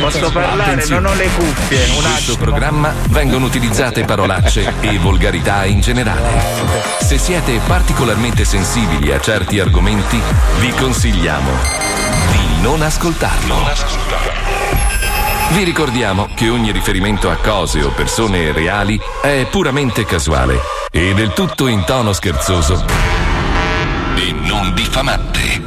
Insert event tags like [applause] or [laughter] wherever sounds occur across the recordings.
Posso parlare? Attenzione. Non ho le cuffie. In Un questo attimo. programma vengono utilizzate parolacce e volgarità in generale. Se siete particolarmente sensibili a certi argomenti, vi consigliamo di non ascoltarlo. Vi ricordiamo che ogni riferimento a cose o persone reali è puramente casuale e del tutto in tono scherzoso e non diffamante.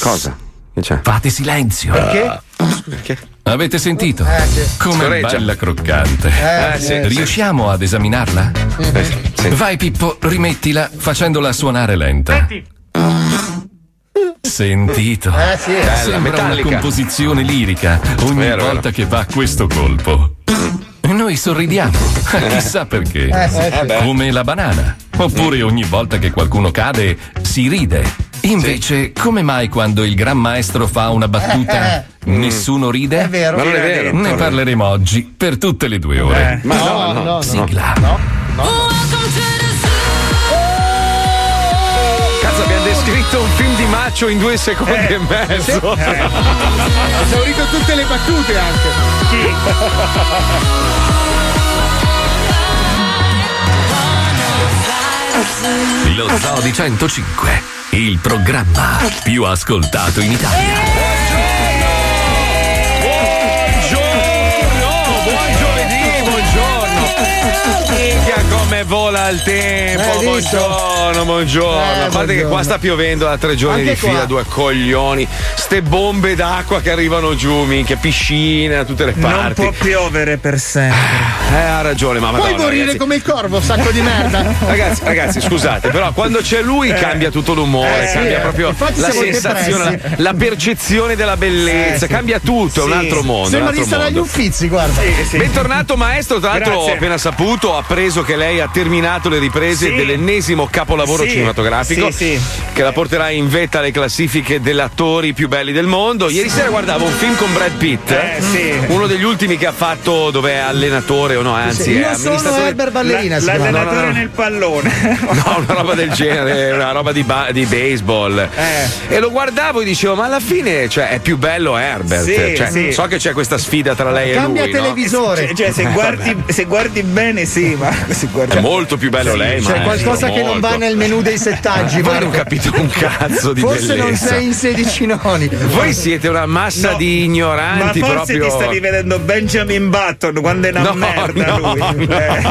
Cosa? C'è? Fate silenzio. Perché? Perché? Avete sentito? Eh, sì. Come Scorreggia. bella croccante. Eh, sì. Riusciamo ad esaminarla? Vai Pippo, rimettila facendola suonare lenta. Sentito. Eh sì. Sembra una composizione lirica ogni Vero, volta vero. che va questo colpo. Noi sorridiamo, [laughs] chissà perché. Eh. Come la banana. Oppure ogni volta che qualcuno cade si ride. Invece, come mai quando il gran maestro fa una battuta nessuno ride? È vero. Non è vero. Ne parleremo oggi per tutte le due ore. Ma no, No, no. no, no. Sigla. Cazzo, abbiamo descritto un film di macio in due secondi e mezzo. Ha esaurito tutte le battute anche. Lo Zoo di 105, il programma più ascoltato in Italia. Come vola il tempo, Eh, buongiorno, buongiorno. Eh, A parte che buongiorno. qua sta piovendo da tre giorni Anche di fila, qua. due coglioni. Ste bombe d'acqua che arrivano giù, minchia, piscine da tutte le Non parti. può piovere per sempre. Eh, ha ragione, ma Puoi morire ragazzi. come il corvo, sacco di merda. [laughs] Ragazzi, ragazzi, scusate, però quando c'è lui cambia tutto l'umore, Eh, sì, cambia eh. proprio Infatti la sensazione, la, la percezione della bellezza, Eh, sì. cambia tutto, è un Sì. altro mondo. Sembra di stare agli uffizi, guarda. Bentornato maestro, tra l'altro ho appena saputo, ho appreso che lei ha terminato le riprese Sì. dell'ennesimo capolavoro Sì. cinematografico Sì, sì. che la porterà in vetta alle classifiche degli attori più belli del mondo. Ieri sera guardavo un film con Brad Pitt, Eh, sì. uno degli ultimi che ha fatto dove è allenatore o no, anzi è Io sono amministratore. Herbert Ballerina. La- l'allenatore No, no, no. nel pallone. [laughs] No, una roba del genere, una roba di, ba- di baseball. Eh. E lo guardavo e dicevo, ma alla fine cioè, è più bello Herbert. Sì, Cioè, sì. So che c'è questa sfida tra lei Cambia e lui. no? televisore. Cioè, cioè, se, guardi, se guardi bene, sì, ma [laughs] se guardi È molto più bello lei, ma C'è qualcosa che non va nel menù dei settaggi. [laughs] Voi non Marco. capite un cazzo di Forse non bellezza. sei in 16 noni. Voi siete una massa No. di Ma ignoranti forse proprio. ti stavi vedendo Benjamin Button quando è una No, merda no, lui. no. Eh.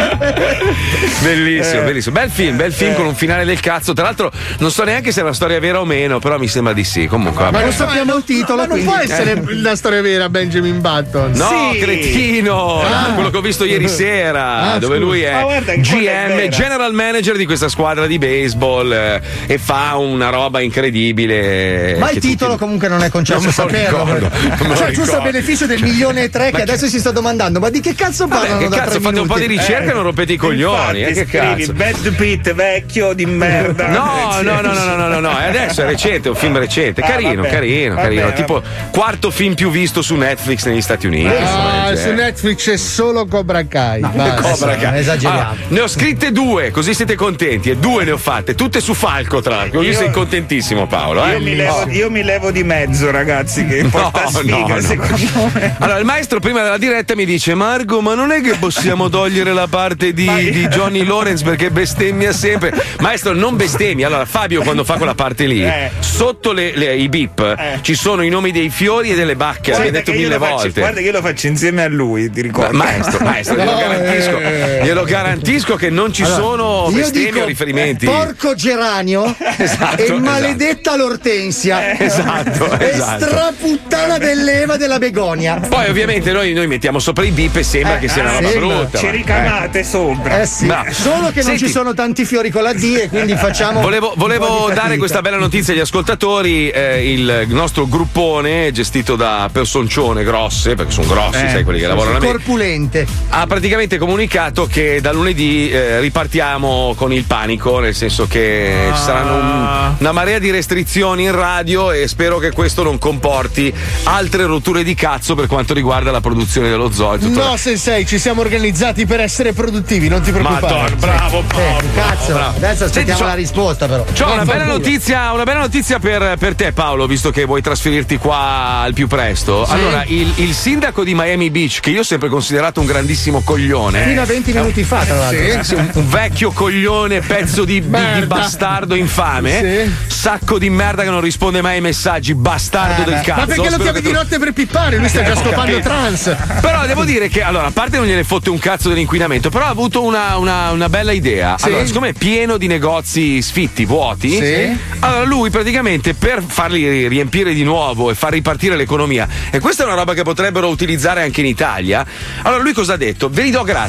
[laughs] Bellissimo, Eh. bellissimo. Bel film, bel film con un finale del cazzo. Tra l'altro, non so neanche se è una storia vera o meno, però mi sembra di sì. Comunque, Ma non sappiamo il titolo. Ma non quindi- può essere la storia vera Benjamin Button. No, Sì. cretino! quello che ho visto ieri sera, [laughs] Ah, dove scusa. lui è Ma è GM, vera. general manager di questa squadra di baseball eh, e fa una roba incredibile. Ma che il tutti- titolo comunque non è Non concesso lo saperlo. ricordo, non Cioè, giusto a beneficio del milione e tre che Ma che- adesso si sta domandando, ma di che cazzo Vabbè, parlano che cazzo, fate un po' di ricerca e non rompete i coglioni. Infatti, eh, che scrivi cazzo. Bad Pitt vecchio di merda. No, no, no, no, no, no, no, no, è adesso è recente, è un film recente, Ah, carino, vabbè. carino, Vabbè, carino, vabbè. tipo quarto film più visto su Netflix negli Stati Uniti. Ah, insomma, su cioè. Netflix è solo Cobra Kai. Basta. Cobra Kai. esageriamo. Allora, ne ho scritte due, così siete contenti. E due ne ho fatte, tutte su Falco, tra l'altro. Così Io- sei contentissimo, Paolo. Eh? Io mi, levo, io mi levo di mezzo, ragazzi, che [laughs] porta sfiga, no, no. secondo me. Allora, il maestro prima della diretta mi dice: Marco, ma non è che possiamo [laughs] togliere la parte di, di Johnny Lawrence perché bestemmia sempre. Maestro, non bestemmi. Allora, Fabio, quando fa quella parte lì, Eh. sotto le- le- i bip Eh. ci sono i nomi dei fiori e delle bacche. L'abbiamo detto mille lo faccio- volte. guarda che io lo faccio insieme a lui, ti Ma- ricordo. Maestro, maestro, glielo, No, garantisco, eh. glielo garantisco che non ci sono Io bestemmi dico o riferimenti. porco geranio [laughs] Esatto, e maledetta l'ortensia Esatto, [laughs] e esatto. straputtana dell'Eva della begonia. Poi ovviamente noi, noi mettiamo sopra i bip e sembra Eh, che sia una ah, roba sembra. brutta. Ci ma- ricamate sopra. Eh sì, Bravo. solo che non Senti. ci sono tanti fiori con la D e quindi facciamo. Volevo, volevo dare questa bella notizia agli ascoltatori. eh, il nostro gruppone, gestito da personcione grosse, perché sono grossi, Eh, sai quelli che lavorano a me, corpulente. ha praticamente comunicato che da lunedì eh, ripartiamo con il panico, nel senso che ci saranno un- una marea di restrizioni in radio e spero che questo non comporti altre rotture di cazzo per quanto riguarda la produzione dello zoo. No, Sensei, ci siamo organizzati per essere produttivi, non ti preoccupare. Madonna, bravo Paolo. Cazzo, bravo. adesso aspettiamo Senti, la risposta però. C'ho una bella notizia, una bella notizia per, per te, Paolo, visto che vuoi trasferirti qua al più presto. Allora, il, il sindaco di Miami Beach, che io ho sempre considerato un grandissimo coglione. Fino a 20 minuti fa, tra l'altro. Sì, un, un vecchio coglione, pezzo di, di- di bastardo infame. Sacco di merda che non risponde mai ai messaggi, bastardo del cazzo. Ma perché lo chiami di notte per pippare? Lui sta già Eh, ho scopando trans. Però devo dire che, allora, a parte non gliene fotte un cazzo dell'inquinamento, però ha avuto una, una- una bella idea. Sì. Allora, siccome è pieno di negozi sfitti, vuoti, Sì. allora lui praticamente per farli riempire di nuovo e far ripartire l'economia, e questa è una roba che potrebbero utilizzare anche in Italia, allora lui cosa ha detto? Ve li do gratis.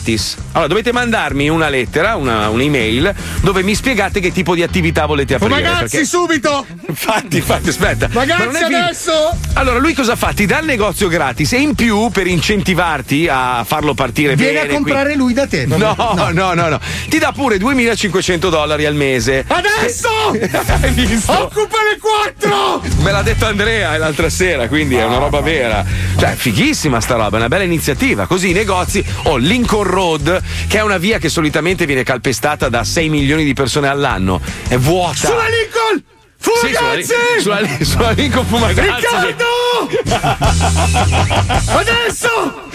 Allora dovete mandarmi una lettera, una, un'email, dove mi spiegate che tipo di attività volete Oh, aprire. ragazzi, perché- subito! Infatti, infatti, aspetta. Ma Ragazzi, finito. adesso! Allora, lui cosa fa? Ti dà il negozio gratis e in più, per incentivarti a farlo partire Viene bene. a comprare lui da te. quindi- No, no, no, no, Ti dà pure 2500 dollari al mese. Adesso! [laughs] Hai visto? Occupa le quattro! Me l'ha detto Andrea l'altra sera, quindi è una roba vera. Cioè, fighissima sta roba, è una bella iniziativa. Così i negozi, o Lincoln Road, che è una via che solitamente viene calpestata da 6 milioni di persone all'anno, è vuota. Sulla Lincoln! Sì, sulla, Fumagazzi! sulla, sulla Lincoln Fumagazzi. Riccardo! [laughs] Adesso!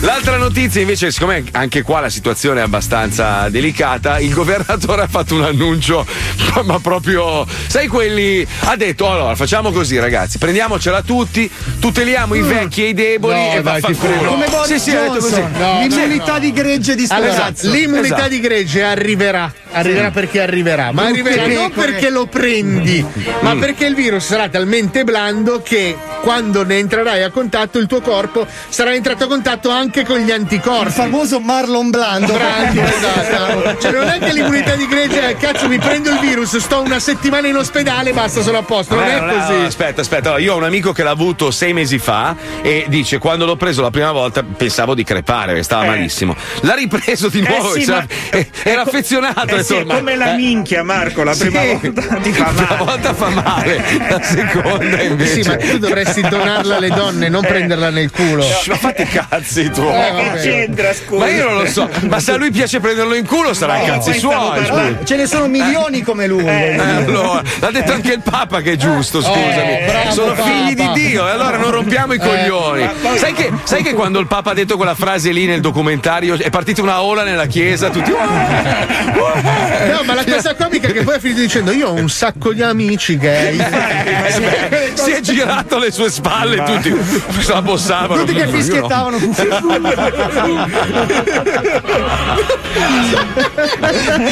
L'altra notizia invece, siccome anche qua la situazione è abbastanza delicata, il governatore ha fatto un annuncio, [laughs] ma proprio, sai quelli, ha detto allora facciamo così ragazzi, prendiamocela tutti, tuteliamo i vecchi e i deboli No, e dai, vaffanculo. prego. Come Boris Sì, sì, ha detto così. Johnson. No, L'immunità no. di gregge di Allora, ragazzo. l'immunità Esatto. di gregge arriverà. Arriverà perché arriverà, ma arriverà non perché lo prendi, ma perché il virus sarà talmente blando che quando ne entrerai a contatto il tuo corpo sarà entrato a contatto anche con gli Il anticorpi. famoso Marlon Blando. Brando, [laughs] esatto. Cioè non è che l'immunità di gregge è cazzo mi prendo il virus, sto una settimana in ospedale e basta sono a posto, non Eh, è allora, così. Aspetta, aspetta. Allora, io ho un amico che l'ha avuto sei mesi fa e dice: Quando l'ho preso la prima volta pensavo di crepare, perché stava Eh. malissimo. L'ha ripreso di nuovo, sì, e c'era- ma- eh, era affezionato. Eh sì, è "Ma- come la eh, minchia, Marco. La prima sì, volta [laughs] ti fa la prima male. volta fa male, la seconda invece. Sì, ma tu dovresti [laughs] donarla alle donne, Eh. non prenderla nel culo. Ma fatti i cazzi tu. Eh, Che vabbè. c'entra, scusa? Ma io non lo so, ma se a lui piace prenderlo in culo sarà i No, cazzi poi suoi. scusa. Ce ne sono milioni come lui. Eh, allora, l'ha detto anche il Papa che è giusto, scusami. bravo Sono Papa. figli di Dio, e allora non rompiamo i coglioni. Sai che, sai che quando il Papa ha detto quella frase lì nel documentario è partita una ola nella chiesa, tutti. No, ma la cosa comica è che poi ha finito dicendo io ho un sacco di amici gay. [laughs] si è girato alle sue spalle, tutti se la bossavano. Tutti che fischiettavano.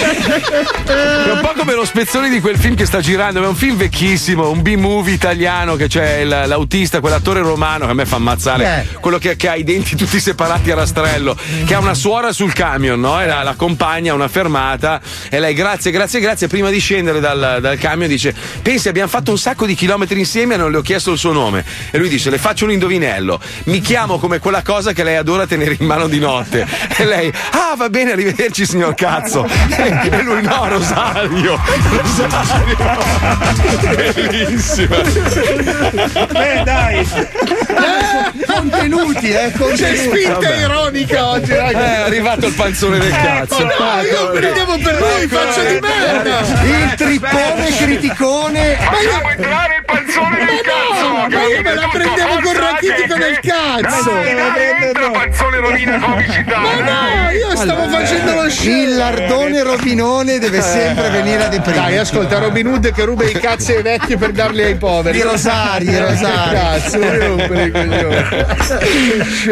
È un po' come lo spezzone di quel film che sta girando, è un film vecchissimo, un B-movie italiano che c'è l'autista, quell'attore romano che a me fa ammazzare, Eh. quello che, che ha i denti tutti separati a rastrello, che ha una suora sul camion, no? E la, la accompagna a una fermata e lei grazie, grazie, grazie, prima di scendere dal, dal camion dice pensi abbiamo fatto un sacco di chilometri insieme e non le ho chiesto il suo nome e lui dice le faccio un indovinello, mi chiamo come quella cosa che lei adora tenere in mano di notte e lei ah va bene arrivederci signor cazzo e lui no Rosario Rosario bellissima Eh, dai. Contenuti, eh, C'è contenuti. spinta ironica oggi, Eh, ragazzi. è arrivato il panzone del cazzo No, io credevo per lui, faccio di merda. Il trippone criticone. Facciamo entrare il panzone del cazzo! Ma io me la prendevo con rachitico nel cazzo. Entra panzone rovina comicità! Ma no, io stavo facendo lo Il scemo. lardone rovinone deve sempre venire a deprimere. Dai, ascolta Robin Hood che ruba i cazzi ai vecchi per darli ai poveri. I rosari, i rosari. Cazzo.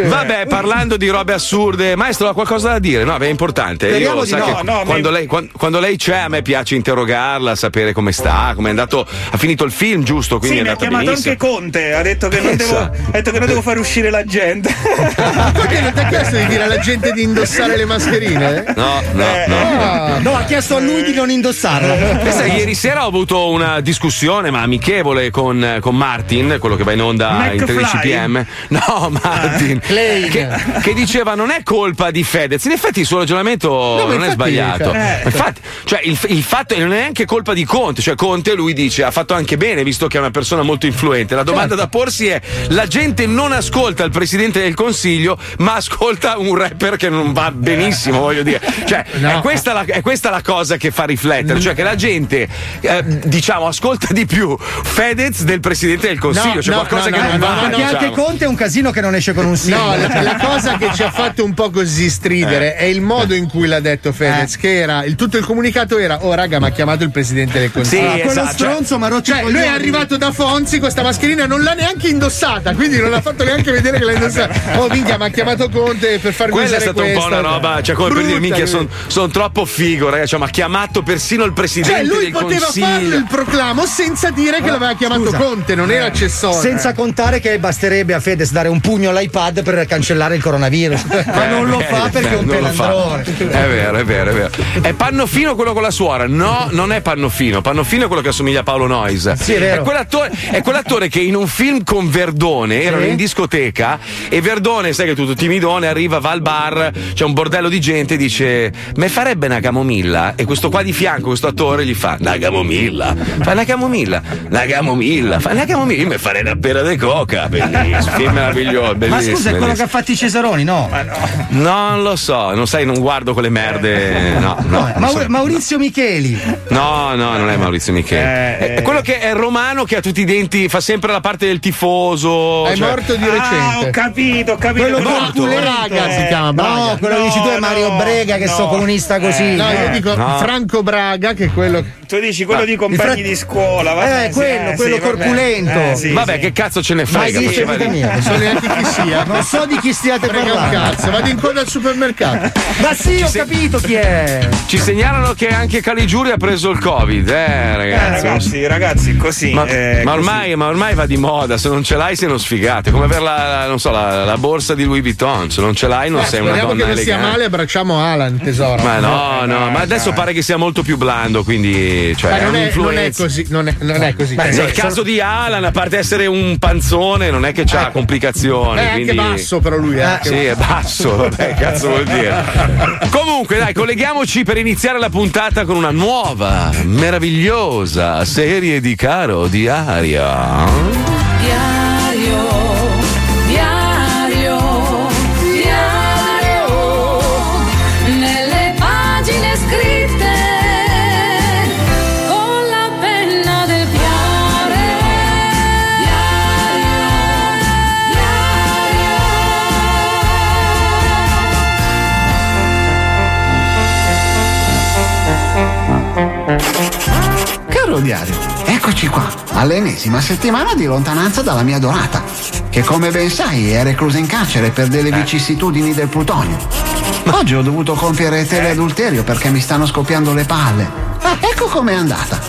Vabbè, parlando di robe assurde, maestro, ha qualcosa da dire? No, è importante. Speriamo Io sa no. che No, quando, mi- lei, quan- quando lei c'è, a me piace interrogarla, sapere come sta, come è andato. Ha finito il film, giusto? Quindi Sì, è mi ha chiamato benissimo. anche Conte, ha detto che non devo. È detto che non devo far uscire la gente. [laughs] Perché non ti ha chiesto di dire alla gente di indossare le mascherine? No, no, Eh, no. Ah. No, ha chiesto a lui di non indossarla. Questa, ieri sera ho avuto una discussione, ma amichevole, con, con Martin, quello che va in onda in McFly? 13 pm. No, Martin. Klein. che, che diceva non è colpa di Fedez. In effetti il suo ragionamento ma non è sbagliato. cioè, infatti, cioè, il, il fatto non è neanche colpa di Conte. Cioè, Conte lui dice ha fatto anche bene, visto che è una persona molto influente. La domanda Certo. da porsi è: la gente non ascolta il presidente del consiglio, ma ascolta un rapper che non va benissimo, voglio dire. Cioè, No. è, questa la, è questa la cosa che fa riflettere, cioè che la gente, eh, diciamo, ascolta di più Fedez del presidente del consiglio. No, C'è no, qualcosa no, che no, non no, va. no, Perché anche diciamo. Conte è un casino che non esce con un No, simbolo. la, la cosa che ci ha fatto un po' così stridere è il modo in cui l'ha detto Fedez, che era il, tutto il comunicato era: Oh, raga, ma ha chiamato il presidente del Sì, consiglio. Ah, quello esatto, cioè- stronzo ma rotto i Cioè, lui è arrivato da Fonzi con sta mascherina, non l'ha neanche indossata, quindi non ha fatto neanche vedere che l'ha indossata. Oh, minchia, ma ha chiamato Conte per farmi Quella è stata un po' una roba, cioè come per dire, Brutta, minchia, sono troppo figo, ragazzi. Cioè, ma ha chiamato persino il presidente Cioè, lui poteva consiglio. farlo il proclamo senza dire che l'aveva chiamato scusa. Conte, non era accessorio. Senza contare che basterebbe a Fedez dare un pugno all'iPad per cancellare il coronavirus. [laughs] Ma non lo fa Eh, perché è un non pelandrone. È vero, è vero, è vero. È Pannofino quello con la suora? No, non è Pannofino. Pannofino è quello che assomiglia a Paolo Noyes. Sì, è vero. quell'attore, è quell'attore che in un film con Verdone erano in discoteca e Verdone, sai che è tutto timidone, arriva, va al bar, c'è un bordello di gente e dice: Me farebbe una camomilla? E questo qua di fianco, questo attore, gli fa: Una camomilla. Fa una camomilla, una camomilla, fa una camomilla, mi farei una pera di coca. Bellissimo, film meraviglioso. Ma bellissimo, scusa, è quello che ha fatto i Cesaroni, no? No, non lo so, non sai, non guardo quelle merde. No, no. No, so. Maurizio Micheli. No, no, non è Maurizio Michele. Eh, È- è quello che è romano che ha tutti i denti, fa sempre la parte del tifoso. È cioè- morto di Ah, ho recente. capito, ho capito. Quello No? Braga si chiama Braga. No, quello che dici tu è No, Mario no, Brega, che no. sto comunista così. No, io dico No. Franco Braga, che è quello. Tu dici quello di compagni fra- di scuola, vabbè, Eh, sì, quello, quello sì, vabbè. corpulento. Eh, sì, Vabbè, sì. che cazzo ce ne frega? ridere. mia. Non so neanche chi sia. Non so di chi stiate Frega un parlando. cazzo, vado in coda al supermercato. Ma sì, ho se- capito chi è. Ci segnalano che anche Caligiuri ha preso il Covid, eh, Eh, ragazzi. ragazzi, ragazzi, così. Ma, eh, ma così. ormai, ma ormai va di moda, se non ce l'hai sei uno sfigato. È come avere la, la- non so, la, la borsa di Louis Vuitton. Se non ce l'hai non sei una donna che non sia elegante. male, abbracciamo Alan, tesoro. Ma no, no, ma adesso pare che sia molto più blando, quindi cioè, non, è, non è così, non è, non è così. Nel Cioè, caso di Alan, a parte essere un panzone, non è che c'ha complicazioni. è anche quindi- basso, però lui è. anche Sì, è basso, vabbè, cazzo vuol dire. [laughs] Comunque, dai, colleghiamoci per iniziare la puntata con una nuova, meravigliosa serie di caro di aria. Diario, eccoci qua, all'ennesima settimana di lontananza dalla mia adorata, che come ben sai è reclusa in carcere per delle vicissitudini del plutonio. Oggi ho dovuto compiere teleadulterio perché mi stanno scoppiando le palle. Ah, ecco com'è andata.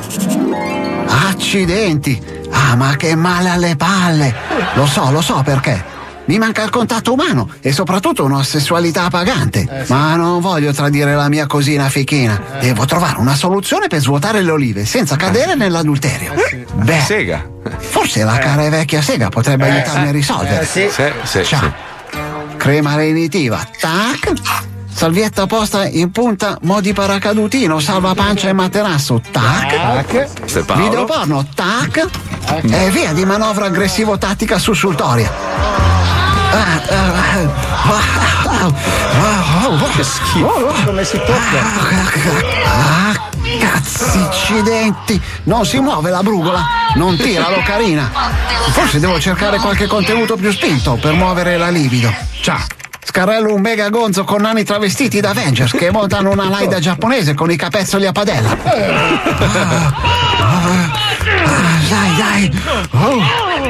Accidenti! Ah, ma che male alle palle! Lo so, lo so perché. Mi manca il contatto umano e soprattutto una sessualità pagante. Ma non voglio tradire la mia cosina fichina. Devo trovare una soluzione per svuotare le olive senza cadere nell'adulterio. Beh, Sega. forse la cara e vecchia sega potrebbe aiutarmi a risolvere. Sì, sì, Ciao. sì. Crema lenitiva. Tac. Salvietta posta in punta, modi paracadutino, salva pancia e materasso. Tac. Paolo. Video porno, tac. E via di manovra aggressivo-tattica sussultoria. Che schifo. Come si tocca? Ah, cazziccidenti! Non si muove la brugola! Non tiralo, carina! Forse devo cercare qualche contenuto più spinto per muovere la libido. Ciao! Scarrello un mega gonzo con nani travestiti da Avengers che montano una laida giapponese con i capezzoli a padella. Ah, ah, ah, dai, dai! Oh,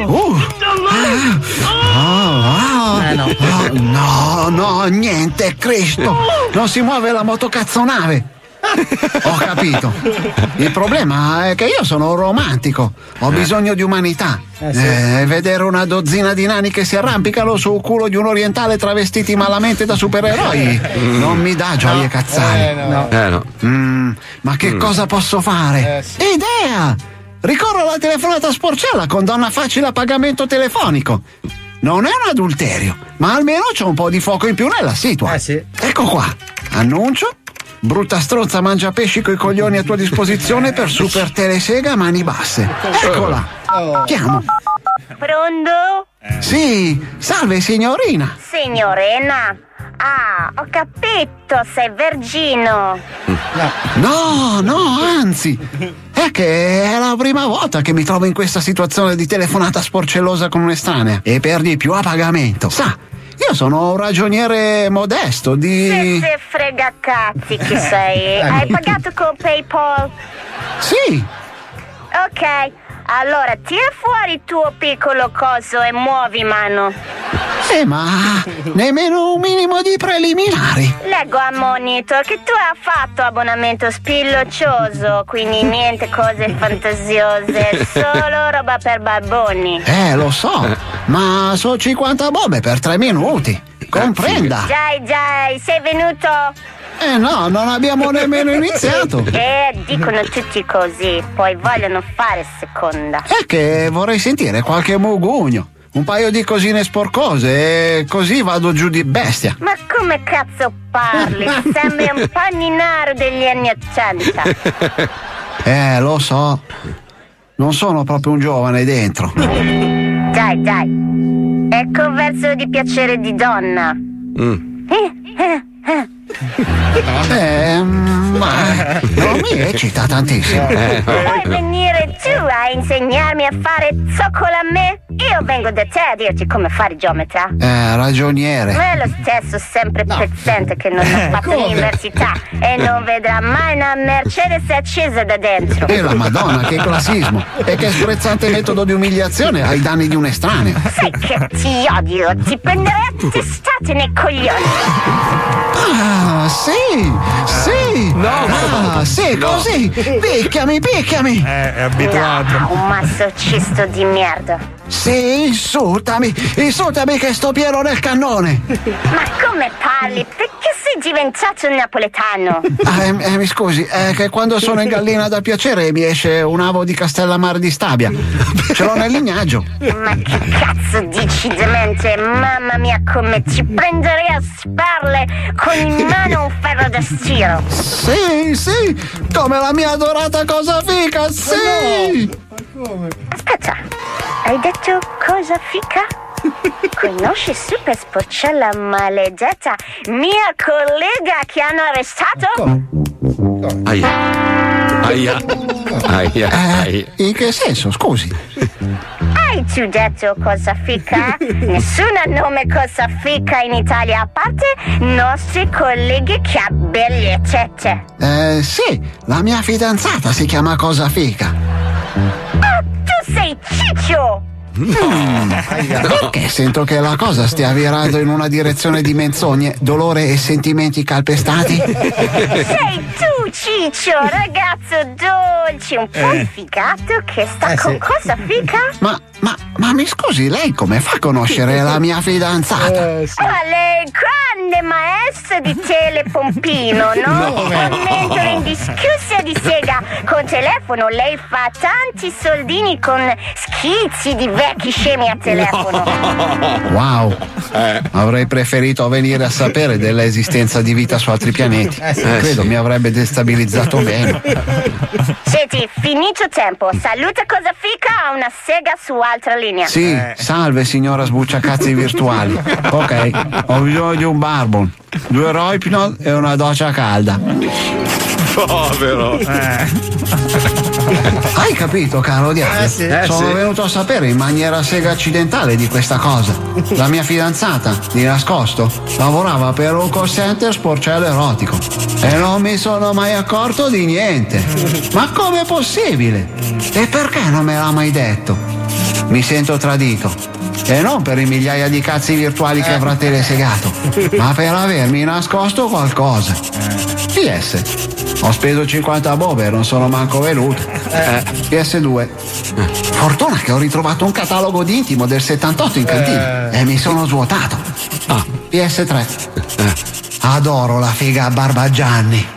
uh, ah, ah, ah, no, no, niente, Cristo! Non si muove la motocazzonave! Ho capito. Il problema è che io sono un romantico. Ho bisogno di umanità. Eh, sì. Eh, vedere una dozzina di nani che si arrampicano sul culo di un orientale travestiti malamente da supereroi non mi dà gioie cazzare. Eh no. Mm, ma che cosa posso fare? Idea! Ricorro alla telefonata sporcella con donna facile a pagamento telefonico. Non è un adulterio, ma almeno c'è un po' di fuoco in più nella situa. Ecco qua. Annuncio. Brutta stronza mangia pesci coi coglioni a tua disposizione per super telesega a mani basse. Eccola. Chiamo. Pronto? Sì, salve signorina. Signorina? Ah, ho capito, sei vergino. No, no, anzi. È che è la prima volta che mi trovo in questa situazione di telefonata sporcellosa con un'estranea. E per di più a pagamento. Sa, io sono un ragioniere modesto di. Se se frega cazzi che sei. [laughs] Hai pagato con PayPal? Sì, Ok, allora tira fuori il tuo piccolo coso e muovi mano. sì, ma nemmeno un minimo di preliminari. Leggo a monitor che tu hai fatto abbonamento spilloccioso, quindi niente cose fantasiose, solo roba per barboni. Eh, lo so, ma sono 50 bombe per tre minuti. Comprenda. Dai, dai, sei venuto? Eh no, non abbiamo nemmeno [laughs] iniziato. Eh, dicono tutti così, poi vogliono fare seconda. È che vorrei sentire qualche mugugno. Un paio di cosine sporcose e così vado giù di bestia. Ma come cazzo parli? [laughs] Sembri un paninaro degli anni Ottanta. Eh, lo so. Non sono proprio un giovane dentro. Dai, dai. Ecco verso di piacere di donna. Mm. Eh, eh, eh. Eh, ma non mi eccita tantissimo. Vuoi venire tu a insegnarmi a fare zoccolo a me? Io vengo da te a dirti come fare geometra. Eh, ragioniere. È lo stesso sempre pezzente che non ha fatto come? l'università e non vedrà mai una Mercedes accesa da dentro. E la madonna, che classismo. E che sprezzante metodo di umiliazione ai danni di un estraneo. Sai che ti odio, ti prenderei a [laughs] testate nei coglioni. Ah, sì, sì. No, ah, sì, no. così. Picchiami, picchiami. Eh, è abituato. No, un massocisto di merda. Sì, insultami. Insultami che sto pieno nel cannone. Ma come parli? Perché sei diventato un napoletano? [laughs] Ah, eh, eh, mi scusi, è che quando sono in gallina da piacere mi esce un avo di Castellammare di Stabia. [laughs] Ce l'ho nel lignaggio. Ma che cazzo dici demente? Mamma mia come ti prenderei a sperle con in mano un ferro da stiro. Sì, sì, come la mia adorata cosa fica, sì. Aspetta, hai detto cosa fica? Conosci Super Sporcella maledetta, mia collega che hanno arrestato? Aia. Aia. Aia. Aia. Eh, in che senso, scusi? Hai tu detto cosa fica? [laughs] Nessuno ha nome cosa fica in Italia a parte nostri colleghi che ha belle tette. Eh, sì, la mia fidanzata si chiama cosa fica. Ah, tu sei ciccio! Perché sento che la cosa stia virando in una direzione di menzogne, dolore e sentimenti calpestati? Sei tu, Ciccio, ragazzo dolce, un po' Eh. figato che sta Eh, con sì. cosa fica? Ma, ma, ma mi scusi, lei come fa a conoscere la mia fidanzata? Ma lei è grande maestro di telepompino, [laughs] no? No. Commento indiscussa di sega. Con telefono lei fa tanti soldini con schizzi di vecchi scemi a telefono. Wow, avrei preferito venire a sapere dell'esistenza di vita su altri pianeti. Eh, sì. Credo Eh, sì. mi avrebbe destabilizzato bene. Senti, finito tempo. Saluta cosa fica a una sega su altra linea. Sì, salve signora sbucciacazzi virtuali. Ok, ho bisogno di un barbon, due roipinol e una doccia calda. Povero. [laughs] Hai capito, caro Diario? Eh, sì. Eh, Sono sì. venuto a sapere in maniera sega accidentale di questa cosa. La mia fidanzata, di nascosto, lavorava per un call center sporcello erotico. E non mi sono mai accorto di niente. Ma com'è possibile? E perché non me l'ha mai detto? Mi sento tradito. E non per i migliaia di cazzi virtuali che avrà telesegato, ma per avermi nascosto qualcosa. PS. Ho speso 50 bobe e non sono manco venuto. Eh. PS2. Fortuna che ho ritrovato un catalogo di intimo del 78 in cantina Eh. e mi sono svuotato. Ah. PS3. Adoro la figa a Barbagianni.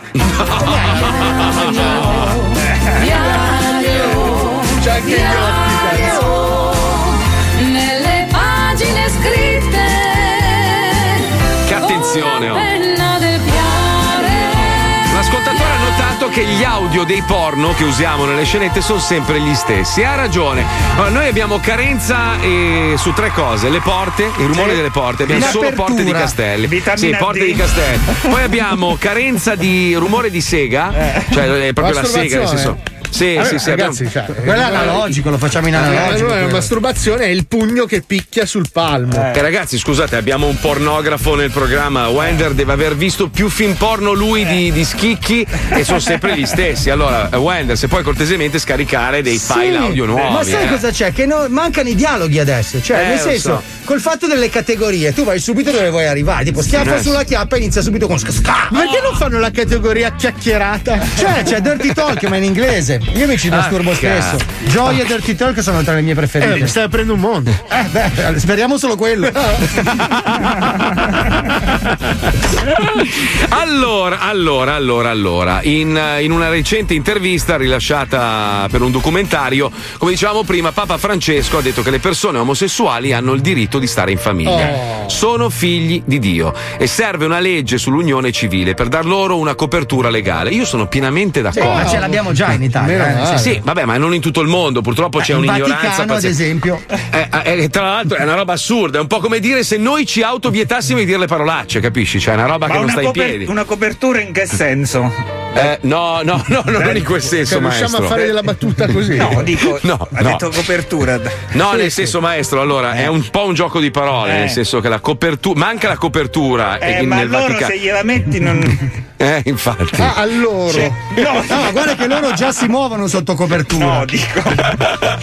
C'è anche Nelle pagine scritte Che attenzione, oh. Che gli audio dei porno che usiamo nelle scenette sono sempre gli stessi. Ha ragione. Allora, noi abbiamo carenza eh, su tre cose: le porte, il rumore Sì. delle porte, abbiamo In solo apertura. porte di castelli. Vitamina sì, porte D. di castelli. Poi abbiamo carenza di rumore di sega, cioè è proprio la sega, nel senso. Sì, Vabbè, sì, sì. ragazzi, abbiamo- cioè, Quello è analogico, lo facciamo in analogico. Allora, la masturbazione è il pugno che picchia sul palmo. Eh, ragazzi, scusate, abbiamo un pornografo nel programma. Wender deve aver visto più film porno lui di, di schicchi e sono sempre gli stessi. Allora, eh, Wender, se puoi cortesemente scaricare dei file Sì, audio nuovi. Ma sai eh. cosa c'è? Che no- mancano i dialoghi adesso. Cioè, Eh, nel senso, so. col fatto delle categorie, tu vai subito dove vuoi arrivare. Tipo, schiaffo Eh, sulla chiappa e inizia subito con sca. Ma perché non fanno la categoria chiacchierata? Cioè, c'è Dirty Talk, ma in inglese. Io mi ci Ah, masturbo cazzo. spesso. Joy e Dirty Talk sono tra le mie preferite. Eh, mi stai aprendo un mondo. Eh, beh, speriamo solo quello. [laughs] Allora, allora, allora, allora, in, in una recente intervista rilasciata per un documentario, come dicevamo prima, Papa Francesco ha detto che le persone omosessuali hanno il diritto di stare in famiglia. Oh. Sono figli di Dio e serve una legge sull'unione civile per dar loro una copertura legale. Io sono pienamente Sì, d'accordo. ma ce l'abbiamo già in Italia. Meno eh, male. Sì, vabbè, ma non in tutto il mondo, purtroppo c'è In un'ignoranza. Vaticano, ad esempio. Eh, eh, eh, tra l'altro è una roba assurda, è un po' come dire se noi ci autovietassimo di dire le parolacce, capisci? Cioè è una roba Ma che non una, sta in coper- piedi. una copertura in che senso? Eh, no, no, no, no, non in quel senso, Cioè, riusciamo maestro. a fare della battuta così? No, dico, No, ha no. detto copertura. No, nel senso, maestro, allora è un po' un gioco di parole, Eh. nel senso che la copertura. Manca la copertura Eh, in- ma nel loro Vaticano. se gliela metti non. [laughs] Eh, infatti. Ah, a loro. No, No, guarda che loro già si muovono sotto copertura. no, dico.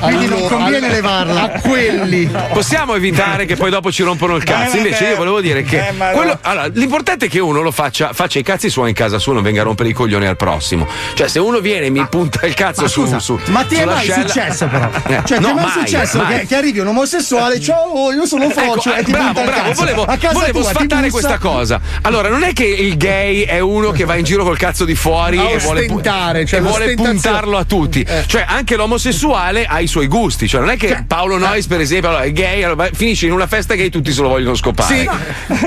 Quindi non conviene levarla. A quelli. Possiamo evitare che poi dopo ci rompono il cazzo. Eh, Invece, io volevo dire che Eh, no. quello- allora, l'importante è che uno lo faccia, faccia i cazzi suoi in casa sua, non venga a rompere i coglioni al prossimo. Cioè, se uno viene e mi punta il cazzo Ma su, scusa, su. ma ti è mai scella- successo però? [laughs] Eh, Cioè, ti no, è mai, mai, successo mai. Che, che arrivi un omosessuale, ciao, io sono Frocio Ecco, e ti bravo, punta il bravo, cazzo. volevo, a casa volevo tua, ti sfatare questa cosa. Allora, non è che il gay è uno che va in giro col cazzo di fuori A e vuole, cioè e vuole puntarlo a tutti. Cioè, anche l'omosessuale ha i suoi gusti. Cioè, non è che Paolo Nois, per esempio, allora, è gay, allora, finisce in una festa gay e tutti se lo vogliono scopare.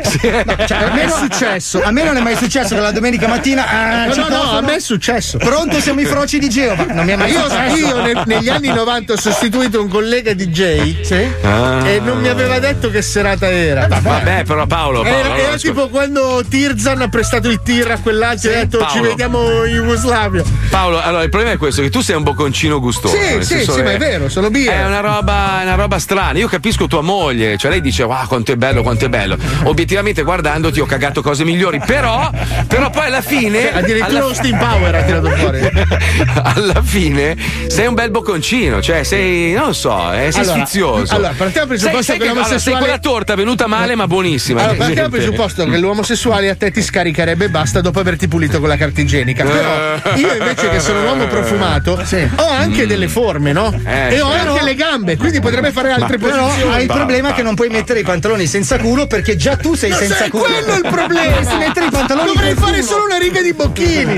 Sì. [laughs] Cioè, a me [laughs] è successo. A me non è mai successo che la domenica mattina. ah, No, no, no, a me è successo. Pronto, siamo i froci di Geova. Non mi è mai Io, io ne- negli anni 90 ho sostituito un collega DJ Sì? Ah. e non mi aveva detto che serata era. Vabbè, però Paolo, Paolo Era, era tipo quando Tirzan ha prestato il tir a quell'altro e ha detto ci Paolo. vediamo in Jugoslavia. Paolo, allora il problema è questo: che tu sei un bocconcino gustoso. Sì, sì, sì, che ma è vero, sono birra. È una roba, una roba strana. Io capisco tua moglie, cioè lei dice: Wow, quanto è bello, quanto è bello. Obiettivamente guardandoti ho cagato cose migliori, però, però poi alla fine. Addirittura alla- Austin Power ha tirato fuori. [laughs] alla fine sei un bel bocconcino, cioè sei, non lo so, eh, sei Allora, sfizioso. allora, partiamo dal presupposto sai che allora, sei l'omosessuale- quella torta venuta male ma buonissima. Allora, partiamo dal presupposto che l'omosessuale a te ti scaricherebbe e basta dopo averti pulito con la carta igienica. Però io invece che sono un uomo profumato ho anche delle forme, no? Eh, e ho certo. anche le gambe, quindi potrebbe fare altre Però posizioni. hai il problema che non puoi mettere i pantaloni senza culo perché già tu sei No, senza sai, culo. quello è il problema. Dovresti mettere i pantaloni Dovrei fare culo. solo una riga di bocchini.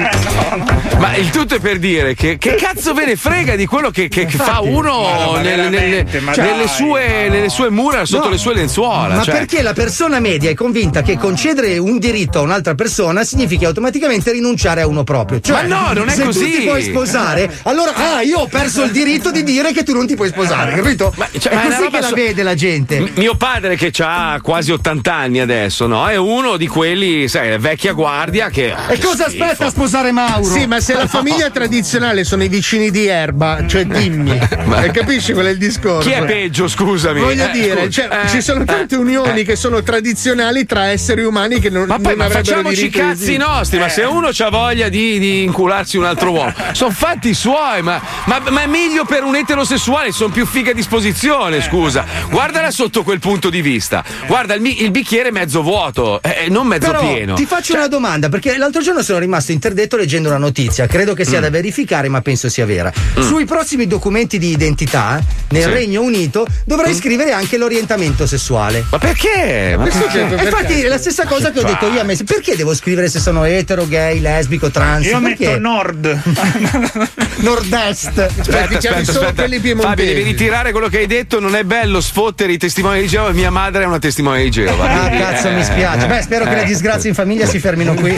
Ma il tutto è per dire che, che cazzo ve ne frega di quello che, che- che fa uno no, ma nelle, nelle- sue, nelle sue mura, sotto le sue lenzuola. Ma cioè. perché la persona media è convinta che concedere un diritto a un'altra persona significhi automaticamente rinunciare a uno proprio? Cioè, Ma no, non è se così. tu ti puoi sposare, allora ah, io ho perso il diritto di dire che tu non ti puoi sposare, capito? Ma- cioè, è così che la so- vede la gente. M- Mio padre che ha quasi 80 anni adesso, no? È uno di quelli, sai, vecchia guardia che. E cosa aspetta a sposare Mauro? Sì, ma se la famiglia tradizionale sono i vicini di Erba, cioè dimmi, [laughs] e capisci qual è il discorso? Chi è peggio, scusami? Voglio Eh, dire, scusa. cioè, Eh, ci sono tante eh, unioni eh. che sono tradizionali tra esseri umani che non, Ma poi non ma facciamoci i cazzi nostri, ma se uno ha voglia di, di incularsi un altro uomo, sono fatti suoi, ma, ma- ma è meglio per un eterosessuale, sono più figa a disposizione, scusa. Guardala sotto quel punto di vista. Guarda, il, il bicchiere è mezzo vuoto, eh, non mezzo Però pieno. ti faccio una domanda, perché l'altro giorno sono rimasto inter- detto leggendo una notizia. Credo che sia Mm. da verificare, ma penso sia vera. Sui prossimi documenti di identità nel Sì. Regno Unito dovrei Mm. scrivere anche l'orientamento sessuale. Ma perché? Ma Questo perché? E infatti è la stessa cosa che ho detto io a me. Perché devo scrivere se sono etero, gay, lesbico, trans? Io Perché? metto nord. [laughs] Nord-est. Aspetta, aspetta, aspetta. Fabio, devi ritirare quello che hai detto. Non è bello sfottere i testimoni di Geova. Mia madre è una testimone di Geova. Ah, cazzo, eh, mi spiace. Beh, spero che le eh. disgrazie in famiglia si fermino qui. [laughs]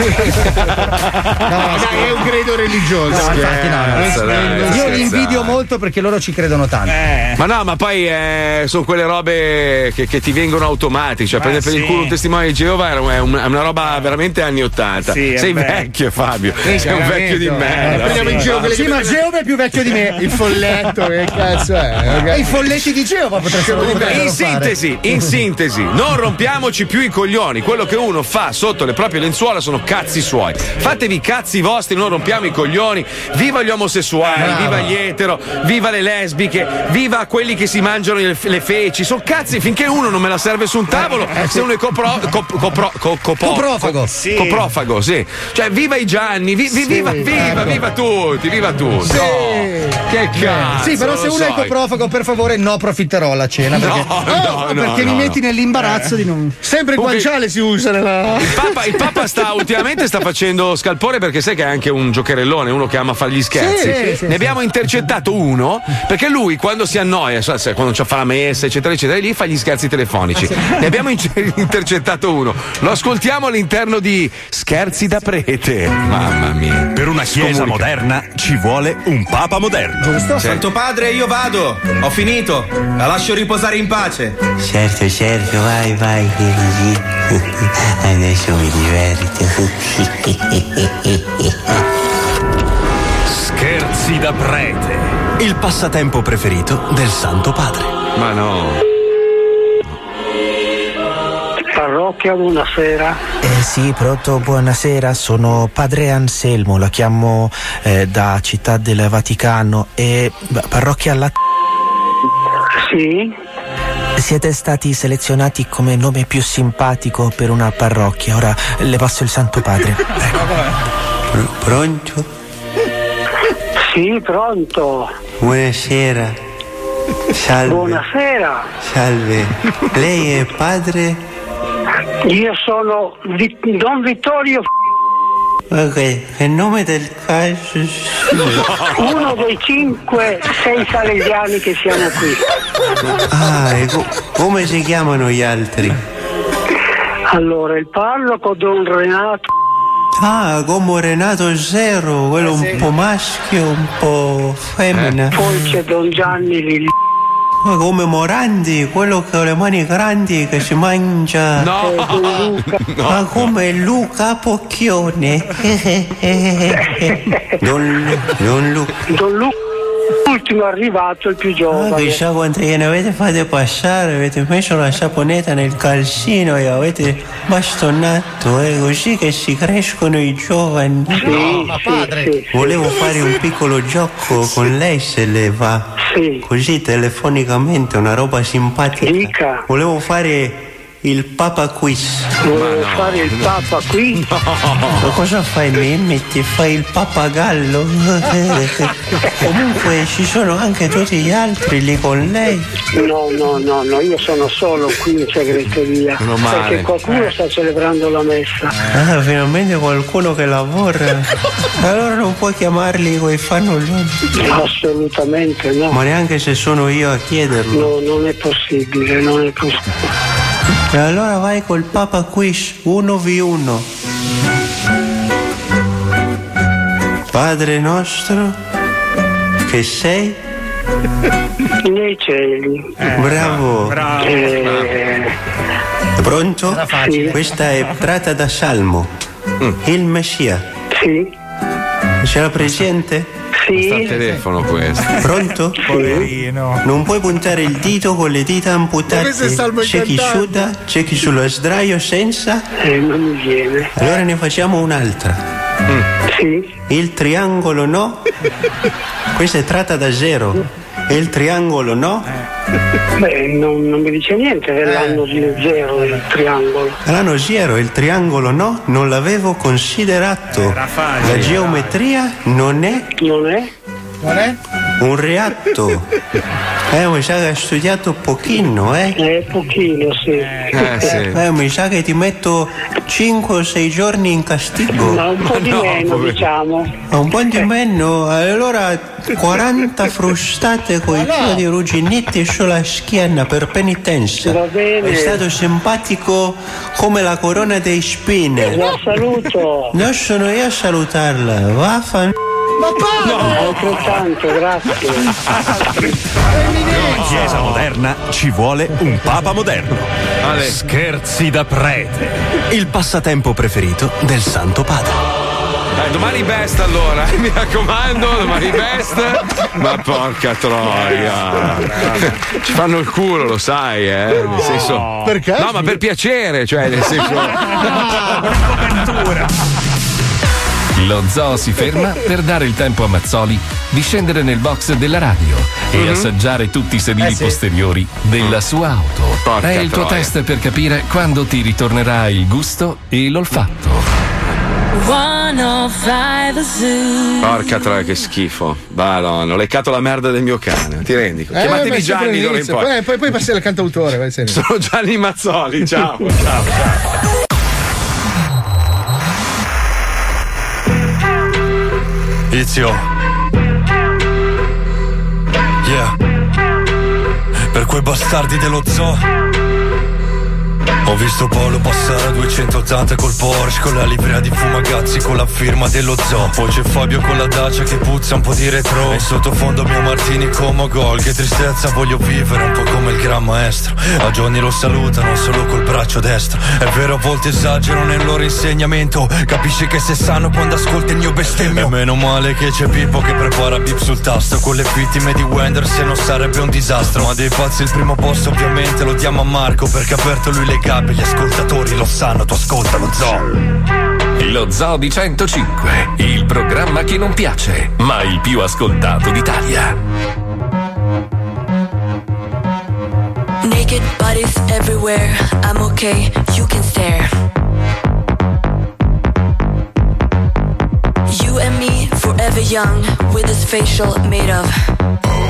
No, [laughs] Dai, è un credo religioso. No, infatti no, no. Io li invidio molto perché loro ci credono tanto. Ma no, ma poi eh, sono quelle robe che, che ti vengono automatiche. Cioè, prendere per il sì. culo un testimone di Geova è un- è un- è una roba veramente anni 80. Sì, Sei vero. vecchio, Fabio. Sì, Sei un vecchio di merda. eh, prendiamo in giro quelle Sì, ma Geova è più vecchio di me. [laughs] Il folletto, che cazzo è? E i folletti di Geova potrebbero In sintesi, in sintesi, non rompiamoci più i coglioni. Quello che uno fa sotto le proprie lenzuola sono cazzi suoi. Fatevi i cazzi vostri, non rompiamo i coglioni. Viva gli omosessuali, Bravo. viva gli etero, viva le lesbiche, viva quelli che si mangiano le, le feci. Sono cazzi finché uno non me la serve su un tavolo. Se uno è copro, cop- copro- co- copo- Coprofago. co- Sì. Coprofago, sì. Cioè, viva i Gianni, vi- vi- Sì, viva, viva, ecco. viva tutti, viva tutti. Sì. No, che cazzo. Sì, però se uno è so. coprofago, per favore, no approfitterò alla cena. Perché, No, no, no, perché mi no, metti nell'imbarazzo di non. Sempre il guanciale si usa nella. Il Papa, il Papa sta ultimamente sta facendo scalpore perché sai che è anche un giocherellone, uno che ama fare gli scherzi. Sì, sì, sì, ne abbiamo intercettato uno perché lui quando si annoia, sa, quando ci fa la messa, eccetera, eccetera, lì fa gli scherzi telefonici. Ne abbiamo in- [laughs] intercettato uno. Lo ascoltiamo all'interno di Scherzi da prete. Mamma mia. Per una chiesa moderna ci vuole un papa moderno. Giusto? Santo padre, io vado. Ho finito. La lascio riposare in pace. Certo, certo, vai, vai. [laughs] Adesso mi diverto. [laughs] Scherzi da prete. Il passatempo preferito del Santo Padre. Ma no. Parrocchia, buonasera. Eh sì, pronto, buonasera, sono padre Anselmo, la chiamo eh, da Città del Vaticano e parrocchia la... Sì. Siete stati selezionati come nome più simpatico per una parrocchia, ora le passo il Santo Padre. [laughs] Pr- pronto? Sì, pronto. Buonasera. Salve. Buonasera. Salve. Lei è padre? Io sono Vi- Don Vittorio, Ok, che nome del caso? uno dei cinque, sei salesiani che siamo qui. Ah, e co- come si chiamano gli altri? Allora, il parroco Don Renato, Ah, come Renato Zero, quello un po' maschio, un po' femmina. poi c'è Don Gianni Lilli. Ma come Morandi, quello che ha le mani grandi che si mangia. No, [laughs] Ma come Luca Pocchione. [laughs] [laughs] Don, Don Luca. Don Luca, ultimo arrivato, il più Ah, giovane. chissà quante gliene avete fatte passare, avete messo la saponetta nel calzino e avete bastonato, è così che si crescono i giovani. Sì, sì, sì. Volevo fare un piccolo gioco con lei se le va. Così telefonicamente, una roba simpatica. Volevo fare il Papa Quiz. Volevo fare il Papa qui. Ma cosa fai? Mi metti, fai il pappagallo? [laughs] Comunque ci sono anche tutti gli altri lì con lei. No, no, no, no, io sono solo qui in segreteria. Perché qualcuno sta celebrando la messa. Ah, finalmente qualcuno che lavora. [laughs] Allora non puoi chiamarli quei fannulloni. Assolutamente no. Ma neanche se sono io a chiederlo. No, non è possibile, non è possibile. E allora vai col Papa Quiz 1v1. Padre nostro, che sei? Nei cieli. Bravo. Eh, Pronto? Facile. Questa è tratta da Salmo. Il Messia. Sì. Ce l'ha presente? Sta al telefono questo. [laughs] Pronto? Poverino. Non puoi puntare il dito con le dita amputate. Come se Salmo C'è chi suda, c'è chi sullo sdraio senza. Eh, non mi viene. Allora ne facciamo un'altra. Sì. Il triangolo no. [laughs] Questa è tratta da zero. E il triangolo no? Beh, non, non mi dice niente dell'anno zero del triangolo. L'anno zero, il triangolo no? Non l'avevo considerato. La geometria non è Non è? Non è? Un reatto. Eh, mi sa che hai studiato pochino, eh? Eh, pochino, sì. Eh, mi sa che ti metto 5 o 6 giorni in castigo. Ma un po' di meno, diciamo. Un po' di meno, allora 40 frustate con i chiodi ruginetti sulla schiena per penitenza. Va bene. È stato simpatico come la corona dei spine. La saluto. Non sono io a salutarla, vaffan. No, altrettanto, grazie. In chiesa moderna ci vuole un papa moderno. Scherzi da prete. Il passatempo preferito del Santo Padre. Dai, domani best allora, eh, [laughs] mi raccomando, domani best. Ma porca troia. Ci fanno il culo, lo sai, eh? Nel senso. Perché? No, ma per piacere, cioè, nel senso. [laughs] Lo zoo si ferma [laughs] per dare il tempo a Mazzoli di scendere nel box della radio e Mhm. assaggiare tutti i sedili Eh sì. posteriori della sua auto. Porca È il tuo troia. test per capire quando ti ritornerà il gusto e l'olfatto. 105 Zoo. Porca troia, che schifo. Madonna, ho leccato la merda del mio cane, ti rendi? Eh, Chiamatevi Gianni d'ora in poi. Poi, poi, poi passi al cantautore. [laughs] Sono Gianni Mazzoli, ciao, ciao, ciao. Izio. Yeah. Per quei bastardi dello zoo. Ho visto Paolo passare a 280 col Porsche Con la livrea di Fumagazzi con la firma dello zoo. Poi c'è Fabio con la Dacia che puzza un po' di retro. E sottofondo mio Martini come gol. Che tristezza voglio vivere un po' come il gran maestro. A Johnny lo salutano solo col braccio destro. È vero a volte esagerano nel loro insegnamento. Capisci che se sanno quando ascolti il mio bestemmio. E meno male che c'è Pippo che prepara bip sul tasto. Con le vittime di Wender se no sarebbe un disastro. Ma dei pazzi il primo posto ovviamente lo diamo a Marco Perché ha aperto lui le gabbie gli ascoltatori lo sanno Tu ascolta lo zoo Lo Zoo di 105, il programma che non piace, ma il più ascoltato d'Italia. Naked bodies everywhere. I'm okay, you can stare. You and me, forever young, with this facial made of.